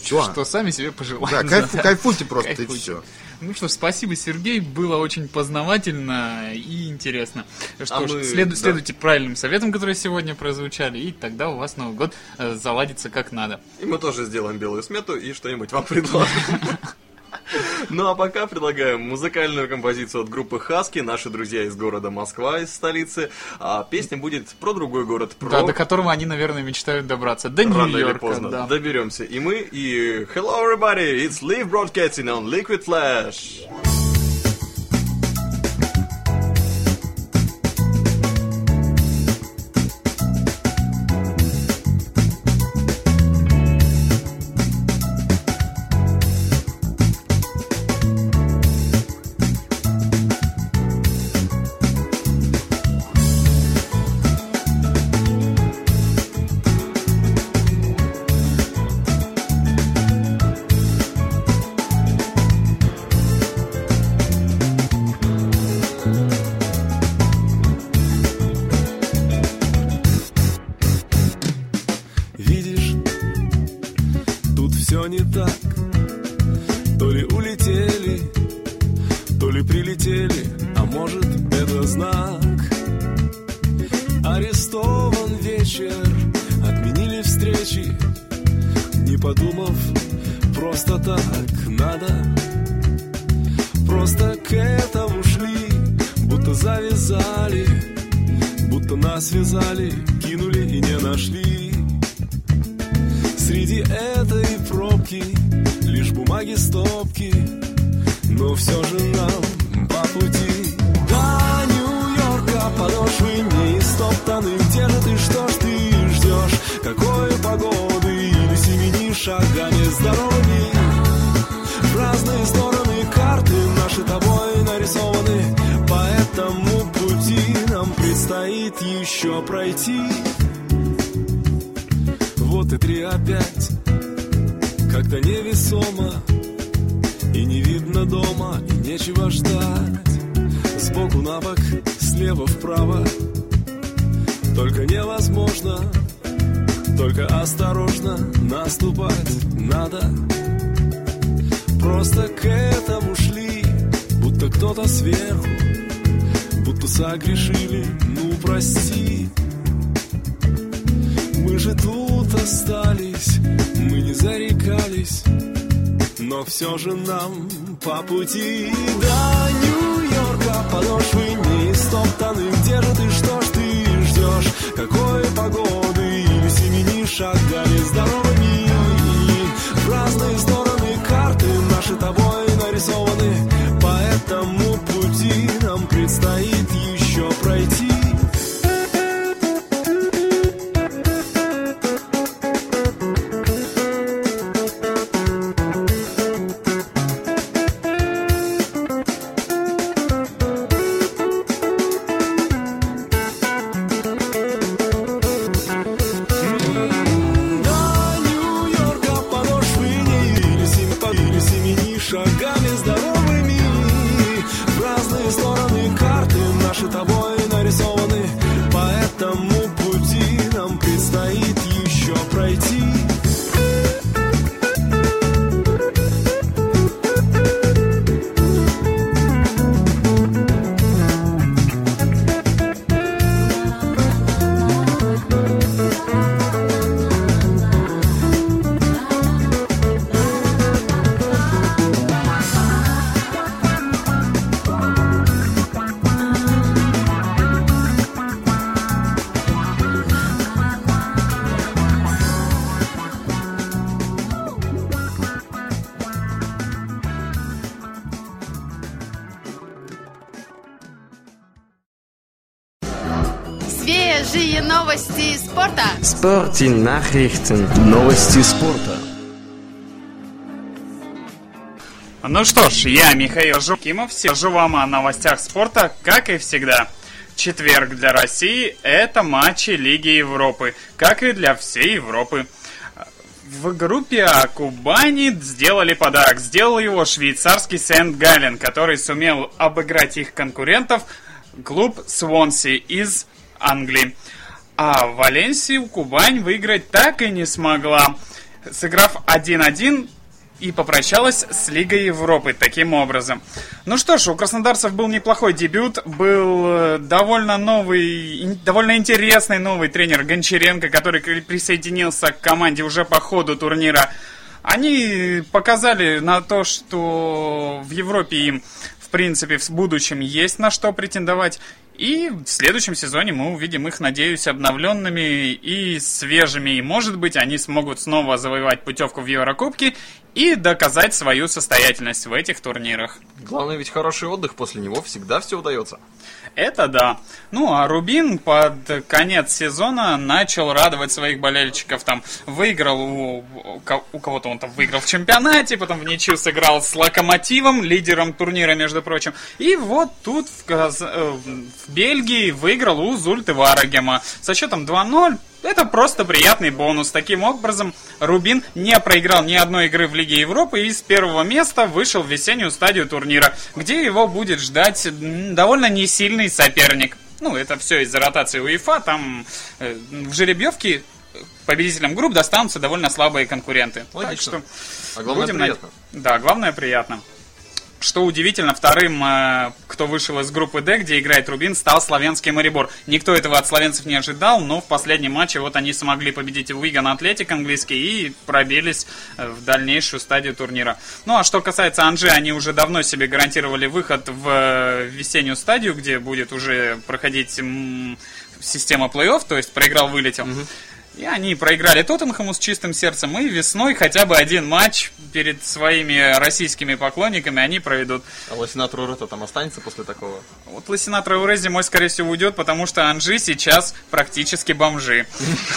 Чего? Что сами себе пожелаем. Да, кайф- кайфуйте просто, и Кайфуйте. все. Ну что ж, спасибо, Сергей. Было очень познавательно и интересно. Что А ж, мы- след- да. следуйте правильным советам, которые сегодня прозвучали, и тогда у вас Новый год э, заладится как надо. И мы тоже сделаем белую смету и что-нибудь вам предложим. Ну а пока предлагаем музыкальную композицию от группы Хаски, наши друзья из города Москва, из столицы. А песня будет про другой город, про Да, до которого они, наверное, мечтают добраться. До Нью-Йорка, да. доберемся. И мы, и hello everybody, it's Live Broadcasting on Liquid Flash. Видишь, встречи Не подумав, просто так надо. Просто к этому шли, будто завязали Будто нас связали, кинули и не нашли. Среди этой пробки лишь бумаги стопки Но все же нам по пути. До Нью-Йорка подошвы не истоптаны Где же ты, что ж ты ждешь? Какой погоды? Или семени шагами здоровыми В разные стороны карты наши тобой нарисованы. По этому пути нам предстоит еще пройти. Вот и три опять Как-то невесомо И не видно дома И нечего ждать. Сбоку на бок, слева вправо. Только невозможно Только осторожно Наступать надо Просто к этому шли Будто кто-то сверху Будто согрешили Ну прости мы же тут остались, мы не зарекались, но все же нам по пути до Нью-Йорка подошвы не стоптаны. Где же ты, что ж ты ждешь? Какой семени шагами здоровыми? Спорте-Nachrichten. Новости спорта. Ну что ж, я Михаил Жукимов, сижу вам о новостях спорта, как и всегда. Четверг для России – это матчи Лиги Европы, как и для всей Европы. В группе А Кубани сделали подарок. Сделал его швейцарский Сент-Галлен, который сумел обыграть их конкурентов, клуб Свонси из Англии. А в Валенсию Кубань выиграть так и не смогла, сыграв 1-1 и попрощалась с Лигой Европы таким образом. Ну что ж, у краснодарцев был неплохой дебют, был э, довольно новый, довольно интересный новый тренер Гончаренко, который присоединился к команде уже по ходу турнира. Они показали на то, что в Европе им, в принципе, в будущем есть на что претендовать. И в следующем сезоне мы увидим их, надеюсь, обновленными и свежими. И, может быть, они смогут снова завоевать путевку в Еврокубки и доказать свою состоятельность в этих турнирах. Главное ведь хороший отдых, после него всегда все удается. Это да. Ну, а Рубин под конец сезона начал радовать своих болельщиков. Там выиграл у, у ко- у кого-то он там выиграл в чемпионате, потом в ничью сыграл с Локомотивом, лидером турнира, между прочим. И вот тут в, э, в Бельгии выиграл у Зульты Варагема со счетом 2-0. Это просто приятный бонус. Таким образом, Рубин не проиграл ни одной игры в Лиге Европы и с первого места вышел в весеннюю стадию турнира, где его будет ждать довольно несильный соперник. Ну, это все из-за ротации УЕФА. Там э, в жеребьевке победителям групп достанутся довольно слабые конкуренты. Логично. Так А главное, будем приятно. над- Да, главное приятно. Что удивительно, вторым, э, кто вышел из группы D, где играет Рубин, стал славянский Марибор. Никто этого от славянцев не ожидал, но в последнем матче вот они смогли победить Уиган Атлетик английский и пробились э, в дальнейшую стадию турнира. Ну а что касается Анжи, они уже давно себе гарантировали выход в э, весеннюю стадию, где будет уже проходить система плей-офф, то есть проиграл, вылетел. И они проиграли Тоттенхэму с чистым сердцем, и весной хотя бы один матч перед своими российскими поклонниками они проведут. А Лосинат Рурета там останется после такого? Вот Лосина Трауре зимой, скорее всего, уйдет, потому что Анжи сейчас практически бомжи.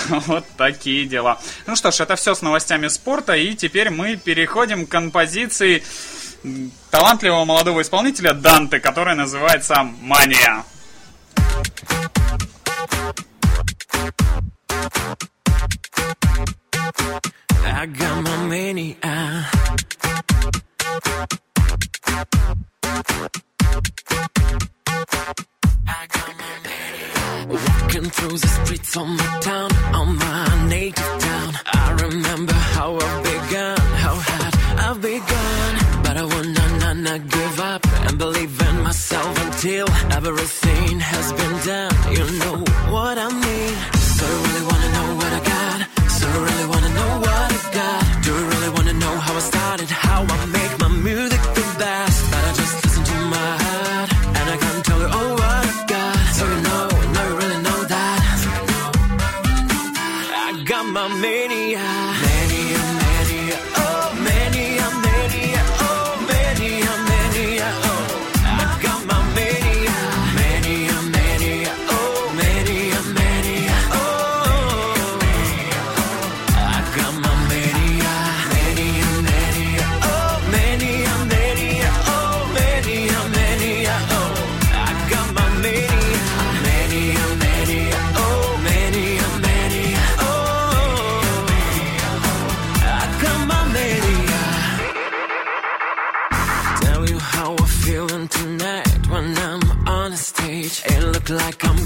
Вот такие дела. Ну что ж, это все с новостями спорта, и теперь мы переходим к композиции талантливого молодого исполнителя Данте, которая называется «Мания». I got my mania. Walking through the streets of my town, on my native town. I remember how I began, how hard I've begun. But I will not, not, not give up and believe in myself until everything has been done. You know what I mean? Tonight when I'm on the stage. It look like I'm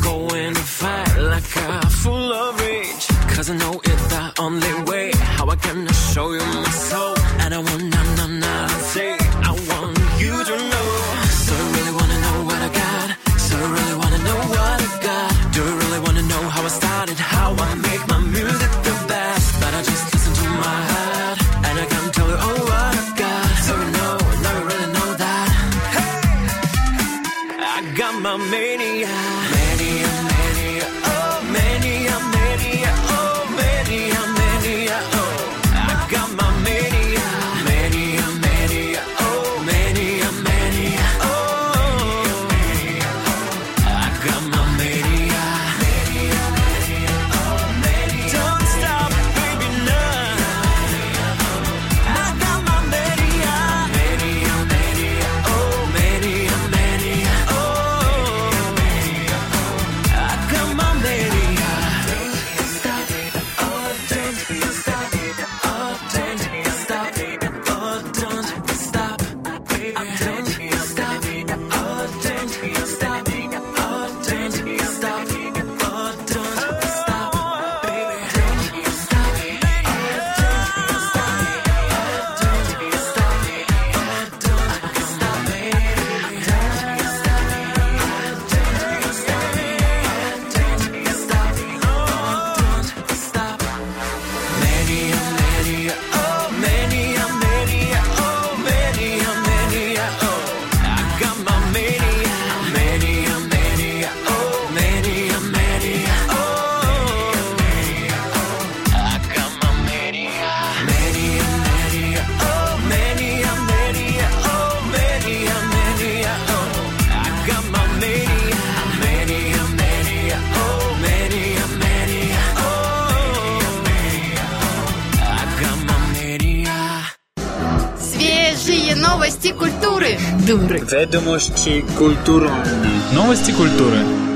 Ведомости культурные. Новости культуры.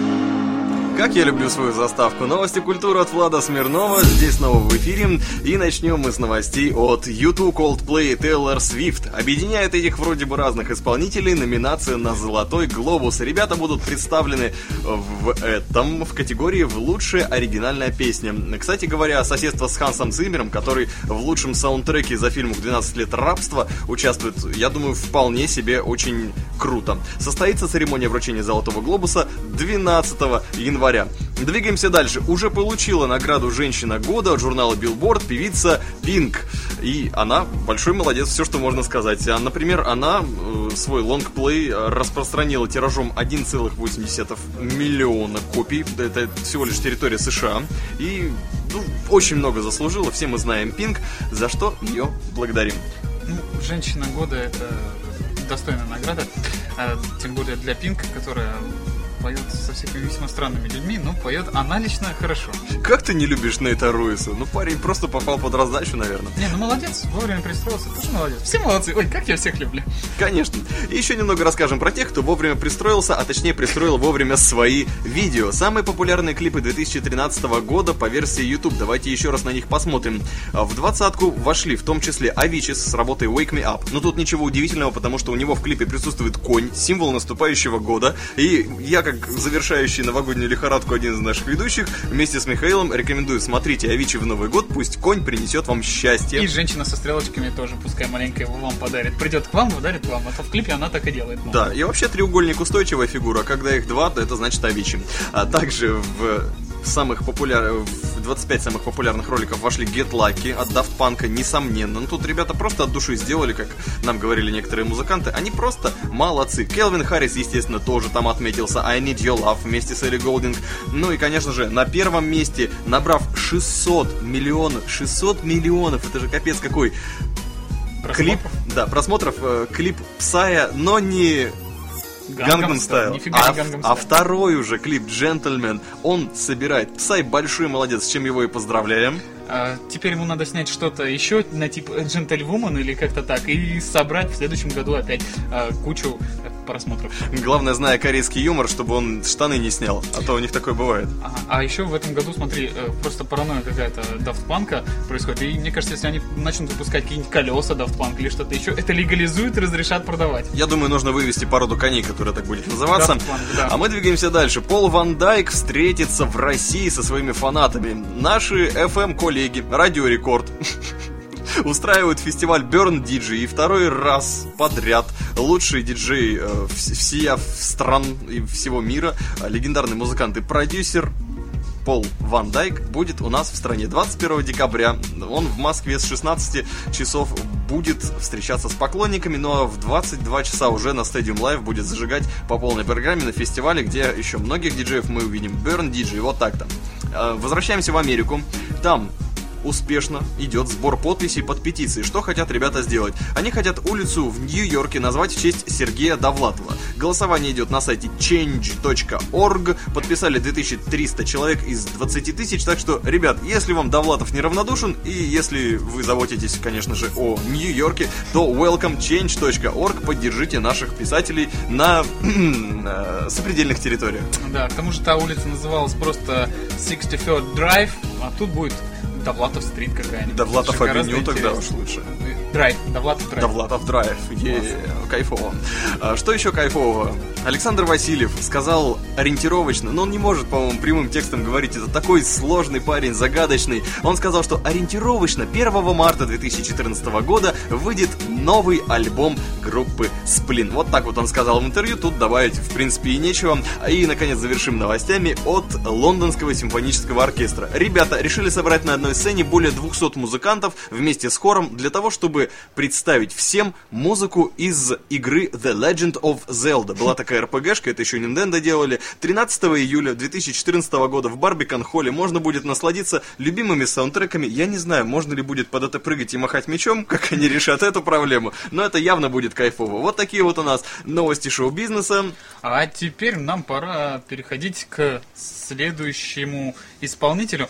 Как я люблю свою заставку. Новости культуры от Влада Смирнова. Здесь снова в эфире. И начнем мы с новостей от YouTube, Coldplay и Taylor Swift. Объединяет этих вроде бы разных исполнителей номинация на Золотой Глобус. Ребята будут представлены в этом, в категории в лучшая оригинальная песня. Кстати говоря, соседство с Хансом Циммером, который в лучшем саундтреке за фильм «12 лет рабства» участвует, я думаю, вполне себе очень круто. Состоится церемония вручения Золотого Глобуса 12 января. Двигаемся дальше. Уже получила награду «Женщина года» от журнала Billboard певица Пинк. И она большой молодец, все, что можно сказать. А, Например, она э, свой лонгплей э, распространила тиражом 1,8 миллиона копий. Это всего лишь территория США. И ну, очень много заслужила. Все мы знаем Пинк, за что ее благодарим. Ну, женщина года это достойная награда, а, тем более для Пинк, которая поет со всякими весьма странными людьми, но поет она лично хорошо. Как ты не любишь Нейта Руиса? Ну, парень просто попал под раздачу, наверное. Не, ну молодец, вовремя пристроился, тоже молодец. Все молодцы, ой, как я всех люблю. Конечно. И еще немного расскажем про тех, кто вовремя пристроился, а точнее пристроил вовремя свои видео. Самые популярные клипы 2013 года по версии YouTube. Давайте еще раз на них посмотрим. В двадцатку вошли в том числе Авичис с работой Wake Me Up. Но тут ничего удивительного, потому что у него в клипе присутствует конь, символ наступающего года. И я, как завершающий новогоднюю лихорадку один из наших ведущих, вместе с Михаилом рекомендую смотрите Авичи в Новый год, пусть конь принесет вам счастье. И женщина со стрелочками тоже, пускай маленькая его вам подарит. Придет к вам, подарит вам. А то в клипе она так и делает. Да, и вообще треугольник устойчивая фигура, когда их два, то это значит Авичи. А также в самых популярных, в в 25 самых популярных роликов вошли Get Lucky от Daft Punk, несомненно. Ну тут ребята просто от души сделали, как нам говорили некоторые музыканты. Они просто молодцы. Келвин Харрис, естественно, тоже там отметился. I Need Your Love вместе с Элли Голдинг. Ну и, конечно же, на первом месте, набрав 600 миллионов, 600 миллионов, это же капец какой. Клип, да, просмотров, э, клип Псая, но не Style. Нифига А, а второй уже клип Джентльмен, он собирает. Псай большой молодец, с чем его и поздравляем. А, теперь ему надо снять что-то еще на тип Джентльвумен или как-то так и собрать в следующем году опять а, кучу просмотров. Главное, зная корейский юмор, чтобы он штаны не снял, а то у них такое бывает. Ага. А еще в этом году, смотри, э, просто паранойя какая-то Punk происходит. И мне кажется, если они начнут выпускать какие-нибудь колеса Punk или что-то еще, это легализуют и разрешат продавать. Я думаю, нужно вывести породу коней, которая так будет называться. Daft Punk, да. А мы двигаемся дальше. Пол Ван Дайк встретится в России со своими фанатами. Наши FM-коллеги, Радио Рекорд, устраивают фестиваль Burn DJ и второй раз подряд лучший диджей э, вс- всея стран и всего мира, э, легендарный музыкант и продюсер Пол Ван Дайк будет у нас в стране 21 декабря. Он в Москве с 16 часов будет встречаться с поклонниками, ну а в 22 часа уже на Stadium Live будет зажигать по полной программе на фестивале, где еще многих диджеев мы увидим. Burn DJ, вот так-то. Э, Возвращаемся в Америку. Там успешно идет сбор подписей под петицией. Что хотят ребята сделать? Они хотят улицу в Нью-Йорке назвать в честь Сергея Довлатова. Голосование идет на сайте change.org. Подписали 2300 человек из 20 тысяч. Так что, ребят, если вам Довлатов неравнодушен, и если вы заботитесь, конечно же, о Нью-Йорке, то welcome change.org. Поддержите наших писателей на э, сопредельных территориях. Да, к тому же та улица называлась просто 63rd Drive, а тут будет Довлатов стрит какая-нибудь. Довлатов авеню тогда уж лучше. Драйв, Довлатов Драйв. Довлатов драйв. Е, кайфово. А, что еще кайфового? Александр Васильев сказал ориентировочно, но он не может, по-моему, прямым текстом говорить. Это такой сложный парень, загадочный. Он сказал, что ориентировочно 1 марта 2014 года выйдет новый альбом группы Сплин. Вот так вот он сказал в интервью. Тут добавить, в принципе, и нечего. И, наконец, завершим новостями от Лондонского симфонического оркестра. Ребята решили собрать на одной сцене более 200 музыкантов вместе с хором для того, чтобы представить всем музыку из игры The Legend of Zelda. Была такая RPG-шка, это еще Nintendo делали. 13 июля 2014 года в Барбикан Холле можно будет насладиться любимыми саундтреками. Я не знаю, можно ли будет под это прыгать и махать мечом, как они решат эту проблему, но это явно будет кайфово. Вот такие вот у нас новости шоу-бизнеса. А теперь нам пора переходить к следующему исполнителю.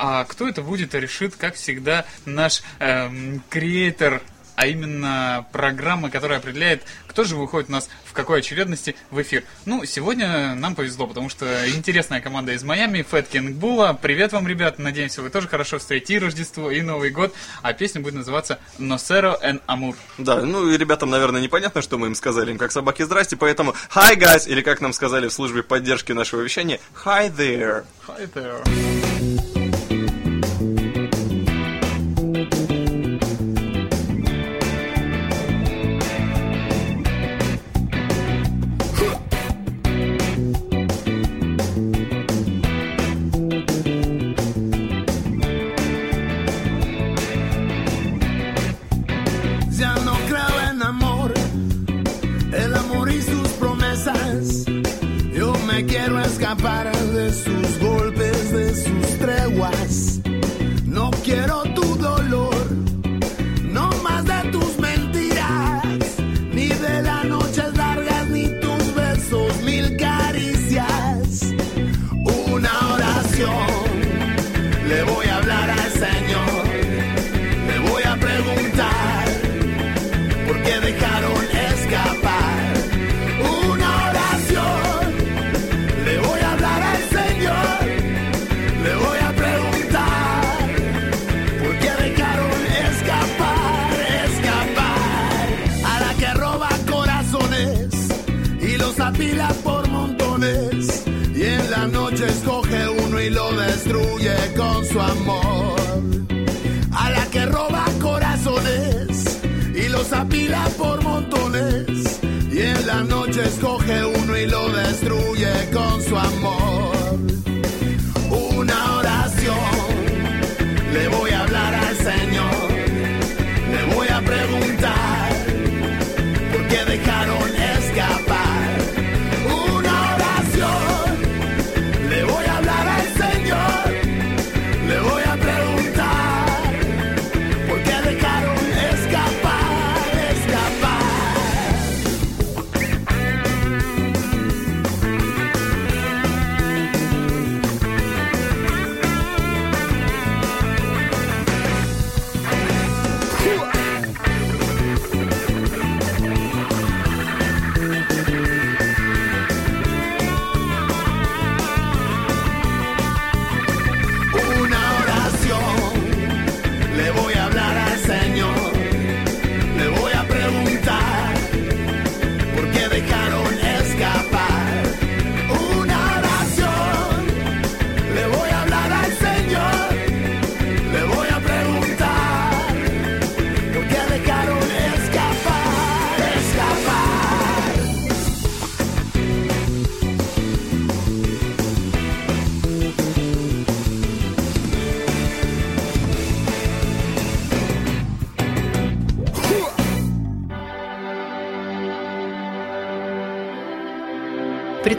А кто это будет, решит, как всегда, наш эм, креатор, а именно программа, которая определяет, кто же выходит у нас в какой очередности в эфир. Ну, сегодня нам повезло, потому что интересная команда из Майами, Fat King Була. Привет вам, ребят, надеемся, вы тоже хорошо встретите и Рождество, и Новый год. А песня будет называться «Nocero en Amor». Да, ну и ребятам, наверное, непонятно, что мы им сказали, им как собаки здрасте, поэтому Hi guys, или как нам сказали в службе поддержки нашего вещания, Hi there. Hi there.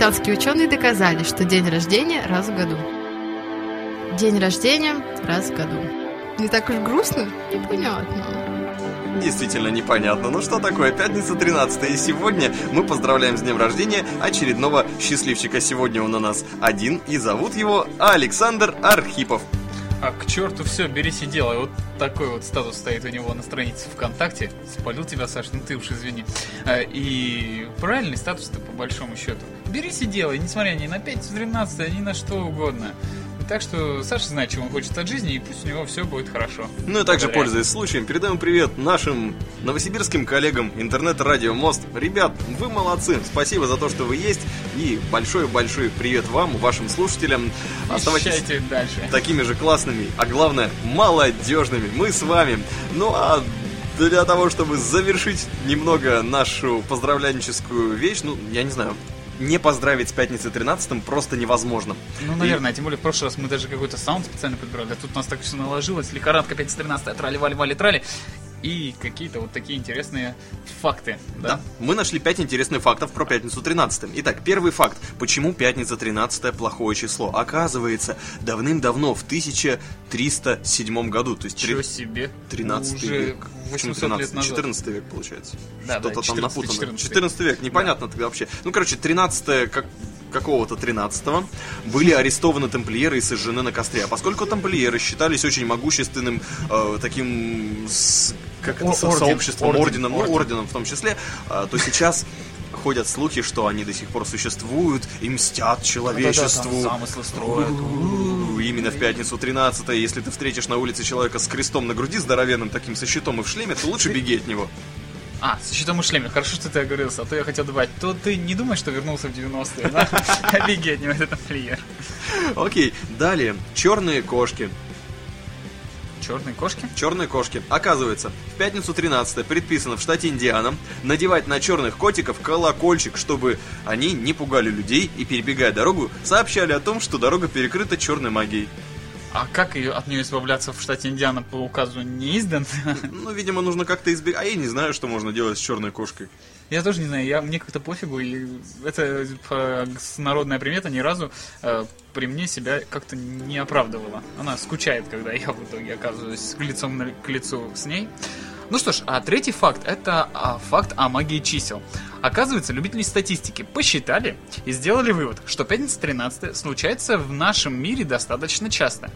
Британские ученые доказали, что день рождения раз в году. День рождения раз в году. Не так уж грустно? Непонятно. Действительно непонятно. Ну что такое? Пятница 13 и сегодня мы поздравляем с днем рождения очередного счастливчика. Сегодня он у нас один и зовут его Александр Архипов. А к черту все, берись и делай. Вот такой вот статус стоит у него на странице ВКонтакте. Спалил тебя, Саш, ну ты уж извини. А, И правильный статус-то по большому счету. Берись и делай, несмотря ни на 5 13 ни на что угодно. Так что Саша знает, чего он хочет от жизни, и пусть у него все будет хорошо. Ну и также, Благодаря. пользуясь случаем, передаем привет нашим новосибирским коллегам интернет-радио Мост. Ребят, вы молодцы, спасибо за то, что вы есть, и большой-большой привет вам, вашим слушателям. Оставайтесь Вещайте дальше. такими же классными, а главное, молодежными. Мы с вами. Ну а для того, чтобы завершить немного нашу поздравленческую вещь, ну, я не знаю, не поздравить с пятницей 13 просто невозможно. Ну, наверное, тем более в прошлый раз мы даже какой-то саунд специально подбирали, а тут у нас так все наложилось, лихорадка 513 трали вали вали трали и какие-то вот такие интересные факты, да? Да. Мы нашли 5 интересных фактов про пятницу 13. Итак, первый факт. Почему пятница 13 плохое число? Оказывается, давным-давно, в 1307 году, то есть Чего себе? 13 Уже век. Почему 800 лет 13? назад. 14 век, получается. Да, Что-то да, там 14, напутано. 14 14 век, непонятно тогда вообще. Ну, короче, 13 как какого-то 13 были арестованы тамплиеры и сожжены на костре. А поскольку тамплиеры считались очень могущественным э, таким с- как это, орден, сообществом, орден, орденом, ну, орден. орденом в том числе, э, то сейчас ходят слухи, что они до сих пор существуют и мстят человечеству. Да-да-да, там замыслы строят. Именно в пятницу 13 если ты встретишь на улице человека с крестом на груди, здоровенным таким, со щитом и в шлеме, то лучше беги от него. А, с щитом и шлеме. Хорошо, что ты оговорился, а то я хотел добавить. То ты не думаешь, что вернулся в 90-е, да? Беги от него, это тамплиер. Окей, далее. Черные кошки. Черные кошки? Черные кошки. Оказывается, в пятницу 13 предписано в штате Индиана надевать на черных котиков колокольчик, чтобы они не пугали людей и, перебегая дорогу, сообщали о том, что дорога перекрыта черной магией. А как ее от нее избавляться в штате Индиана по указу не издан? Ну, видимо, нужно как-то избегать. А я не знаю, что можно делать с черной кошкой. Я тоже не знаю, я, мне как-то пофигу, и это э, народная примета ни разу э, при мне себя как-то не оправдывала. Она скучает, когда я в итоге оказываюсь лицом на- к лицу с ней. Ну что ж, а третий факт это а, факт о магии чисел. Оказывается, любители статистики посчитали и сделали вывод, что пятница 13 случается в нашем мире достаточно часто.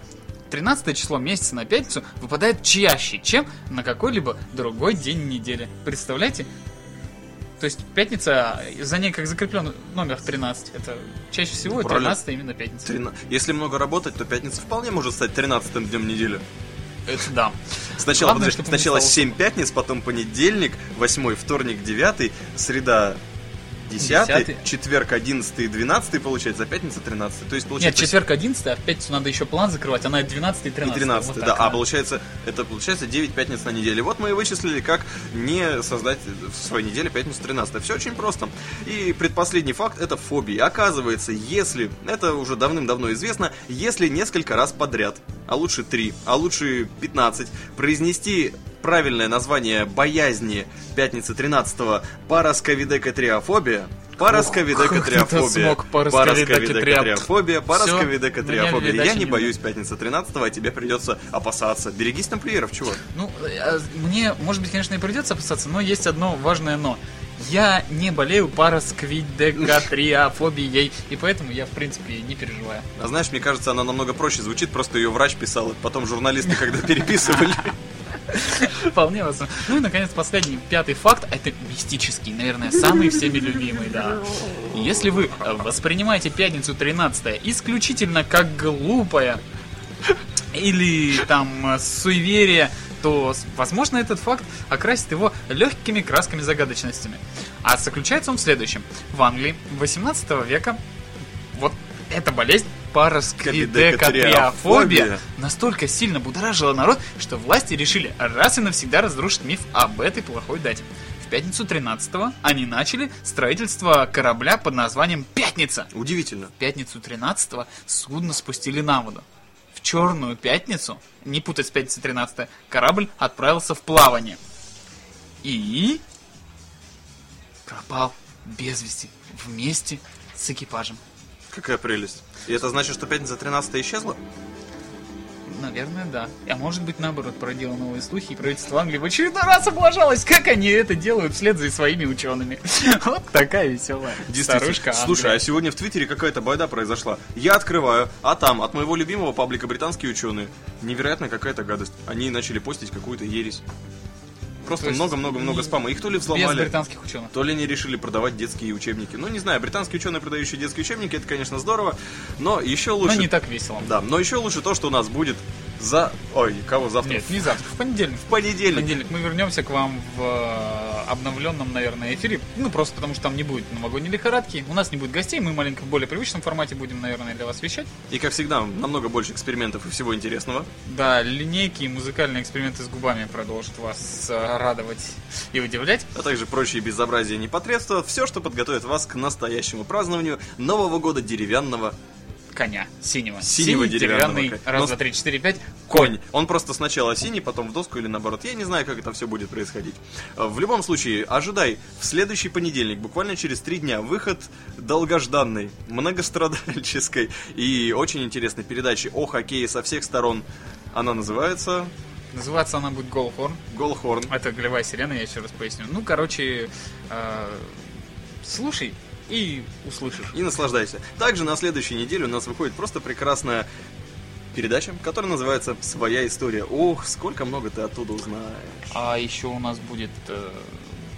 13 число месяца на пятницу выпадает чаще, чем на какой-либо другой день недели. Представляете? То есть пятница, за ней как закреплен номер 13. Это чаще всего Правильно. 13 именно пятница. Трина- Если много работать, то пятница вполне может стать 13 днем недели. Это да. Сначала, Главное, подожди, сначала не стало 7 пятниц, потом понедельник, 8 вторник, 9, среда 10, Десятый. четверг 11 и 12 получается, а пятница 13. То есть Нет, получается четверг 11, а в пятницу надо еще план закрывать, она 12 и и 13. 13, Вот да. так, А получается, это получается 9 пятниц на неделе. Вот мы и вычислили, как не создать в своей неделе пятницу 13. Все очень просто. И предпоследний факт это фобии. Оказывается, если, это уже давным-давно известно, если несколько раз подряд, а лучше 3, а лучше 15, произнести правильное название боязни пятницы 13 парасковидекатриофобия, парасковидекатриофобия, парасковидекатриофобия, парасковидекатриофобия. Я не боюсь пятницы 13 а тебе придется опасаться. Берегись тамплиеров, чего? Ну, э, мне, может быть, конечно, и придется опасаться, но есть одно важное но. Я не болею парасквидекатриофобией, и поэтому я, в принципе, не переживаю. А знаешь, мне кажется, она намного проще звучит, просто ее врач писал, и потом журналисты, когда переписывали. Вполне возможно. Ну и, наконец, последний, пятый факт, это мистический, наверное, самый всеми любимый, да. Если вы э, воспринимаете пятницу 13 исключительно как глупое, или там суеверие, то, возможно, этот факт окрасит его легкими красками загадочностями. А заключается он в следующем. В Англии 18 века вот эта болезнь парасквидекатриофобия настолько сильно будоражила народ, что власти решили раз и навсегда разрушить миф об этой плохой дате. В пятницу 13 они начали строительство корабля под названием «Пятница». Удивительно. В пятницу 13 судно спустили на воду. В черную пятницу, не путать с пятницей 13 корабль отправился в плавание. И пропал без вести вместе с экипажем. Какая прелесть. И это значит, что пятница 13 исчезла? Наверное, да. А может быть, наоборот, породило новые слухи, и правительство Англии в очередной раз облажалось, как они это делают вслед за своими учеными. Вот такая веселая старушка Слушай, Англия. а сегодня в Твиттере какая-то байда произошла. Я открываю, а там от моего любимого паблика британские ученые. Невероятная какая-то гадость. Они начали постить какую-то ересь. Просто много-много-много не- спама. Их то ли Без взломали, британских ученых. то ли они решили продавать детские учебники. Ну, не знаю, британские ученые, продающие детские учебники, это, конечно, здорово, но еще лучше... Но не так весело. Да, но еще лучше то, что у нас будет за... Ой, кого завтра? Нет, не завтра, в понедельник. В понедельник. В понедельник мы вернемся к вам в э, обновленном, наверное, эфире. Ну, просто потому что там не будет новогодней лихорадки. У нас не будет гостей, мы маленько в более привычном формате будем, наверное, для вас вещать. И, как всегда, намного больше экспериментов и всего интересного. Да, линейки и музыкальные эксперименты с губами продолжат вас э, радовать и удивлять. а также прочие безобразия и непотребства, все, что подготовит вас к настоящему празднованию Нового года деревянного Коня синего. Синего Синий, деревянного деревянный. коня. Раз, два, три, четыре, пять. конь. Он просто сначала синий, потом в доску или наоборот. Я не знаю, как это все будет происходить. Э, В любом случае, ожидай в следующий понедельник, буквально через три дня, выход долгожданной, многострадальческой и очень интересной передачи о хоккее со всех сторон. Она называется Называться она будет Голхорн. Голхорн. Это голевая сирена, я еще раз поясню. Ну, короче, э, слушай и услышишь. и наслаждайся. Также на следующей неделе у нас выходит просто прекрасная передача, которая называется «Своя история». Ох, сколько много ты оттуда узнаешь. А еще у нас будет э,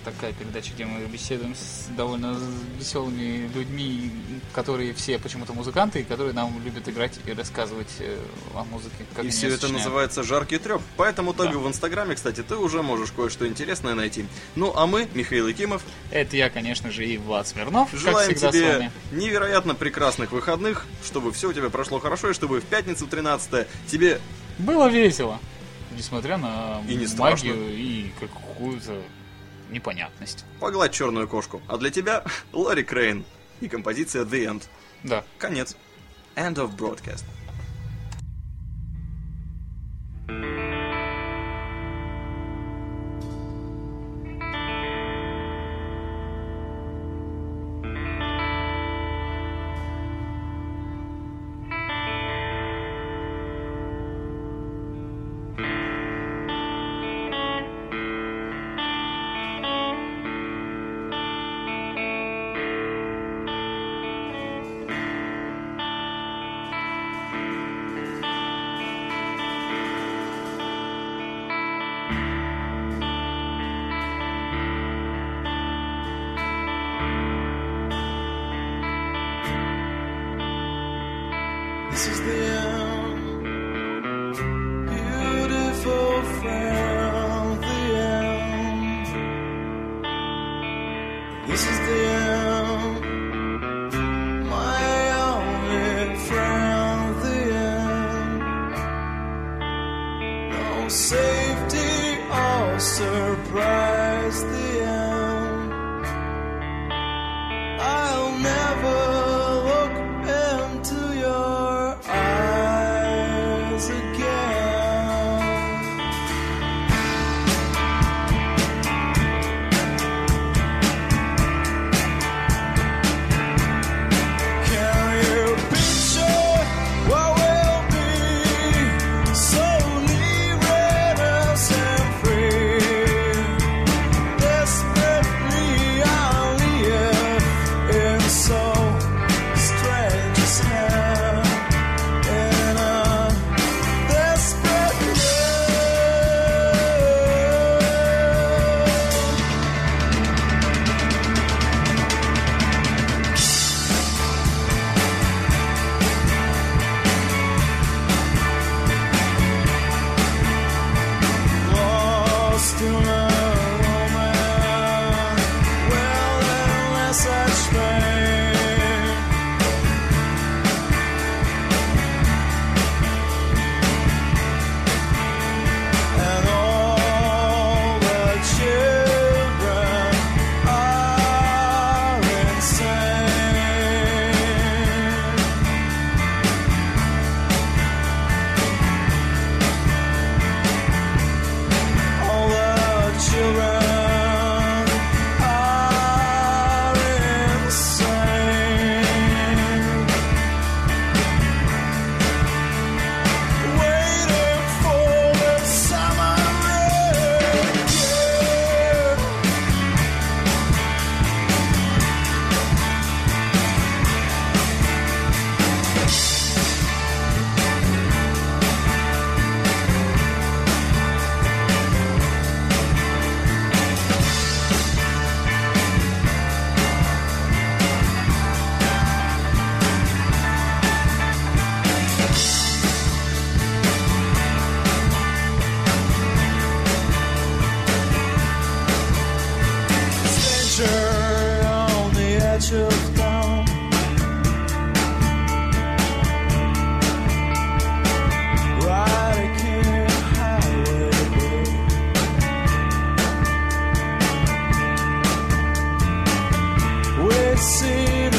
такая передача, где мы беседуем с довольно веселыми людьми, которые все почему-то музыканты, и которые нам любят играть и рассказывать э, о музыке. Как и все её это сочиняют. называется «Жаркий треп». Поэтому тегу Да. в Инстаграме, кстати, ты уже можешь кое-что интересное найти. Ну, а мы, Михаил Якимов, Это я, конечно же, и Влад Смирнов, желаем всегда тебе невероятно прекрасных выходных, чтобы все у тебя прошло хорошо, и чтобы в пятницу 13 тебе Было весело, несмотря на И не магию страшно. и какую-то непонятность. погладь черную кошку. А для тебя Лори Крейн и композиция «The End». Да. Конец. End of broadcast. This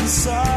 inside.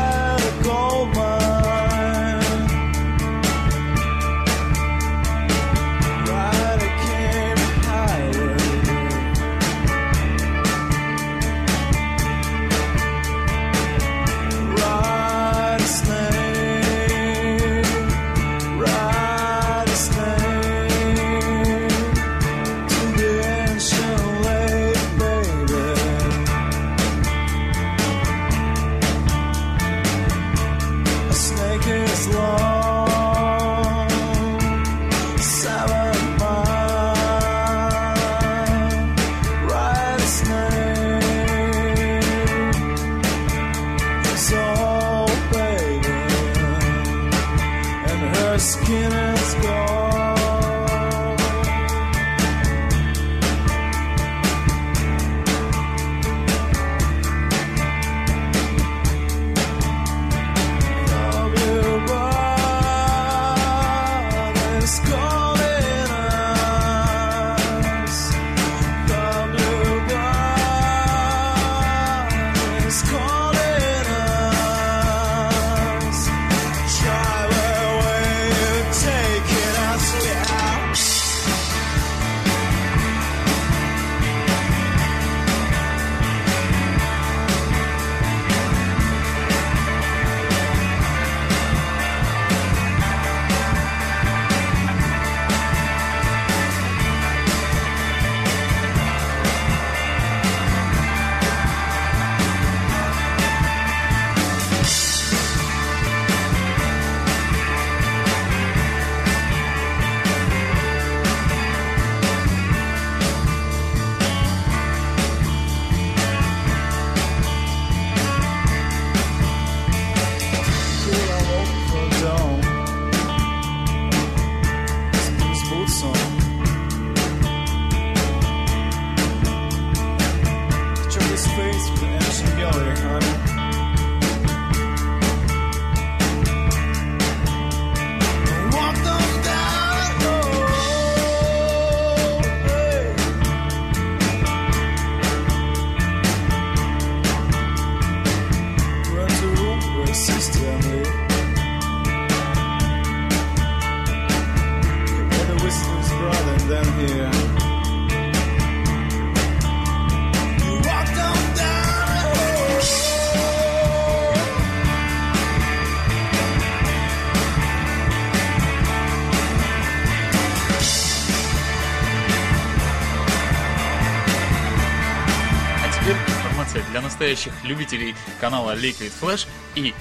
Настоящих любителей канала Liquid Flash и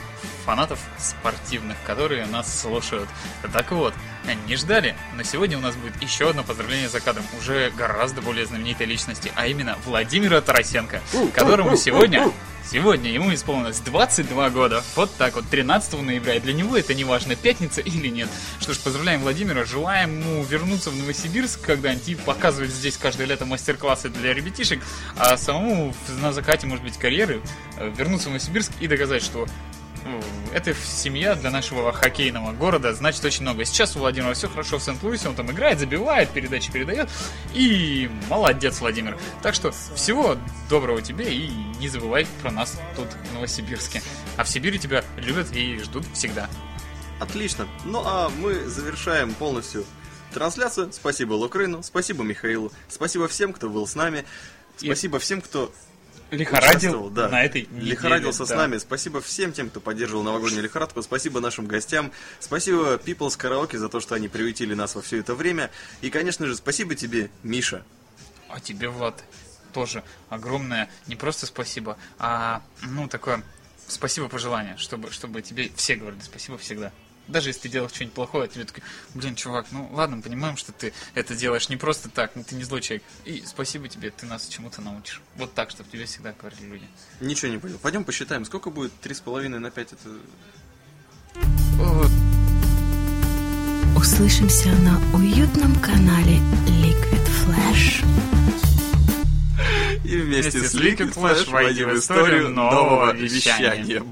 фанатов спортивных, которые нас слушают. Так вот, не ждали, но сегодня у нас будет еще одно поздравление за кадром. Уже гораздо более знаменитой личности, а именно Владимира Тарасенко, которому сегодня Сегодня ему исполнилось 22 года. Вот так вот, 13 ноября. И для него это не важно, пятница или нет. Что ж, поздравляем Владимира, желаем ему вернуться в Новосибирск когда-нибудь и показывать здесь каждое лето мастер-классы для ребятишек, а самому на закате, может быть, карьеры э, вернуться в Новосибирск и доказать, что ну, это семья для нашего хоккейного города значит очень много. Сейчас у Владимира все хорошо в Сент-Луисе, он там играет, забивает, передачи передает. И молодец, Владимир. Так что всего доброго тебе и не забывай про нас тут в Новосибирске. А в Сибири тебя любят и ждут всегда. Отлично. Ну а мы завершаем полностью трансляцию. Спасибо Лукрыну, спасибо Михаилу, спасибо всем, кто был с нами. Спасибо всем, кто Лихорадил да. на этой неделе. Лихорадился с да. нами. Спасибо всем тем, кто поддерживал новогоднюю лихорадку. Спасибо нашим гостям. Спасибо People's Karaoke за то, что они приютили нас во все это время. И, конечно же, спасибо тебе, Миша. А тебе, Влад, тоже огромное не просто спасибо, а ну такое спасибо пожелание, чтобы, чтобы тебе все говорили спасибо всегда. Даже если ты делаешь что-нибудь плохое, тебе такой, блин, чувак, ну ладно, понимаем, что ты это делаешь не просто так, ну ты не злой человек. И спасибо тебе, ты нас чему-то научишь. Вот так, чтобы тебе всегда говорили люди. Ничего не понял. Пойдем посчитаем, сколько будет 3,5 на 5 это... Услышимся на уютном канале Liquid Flash. И вместе, Вместе с Liquid Flash войди в историю нового вещания.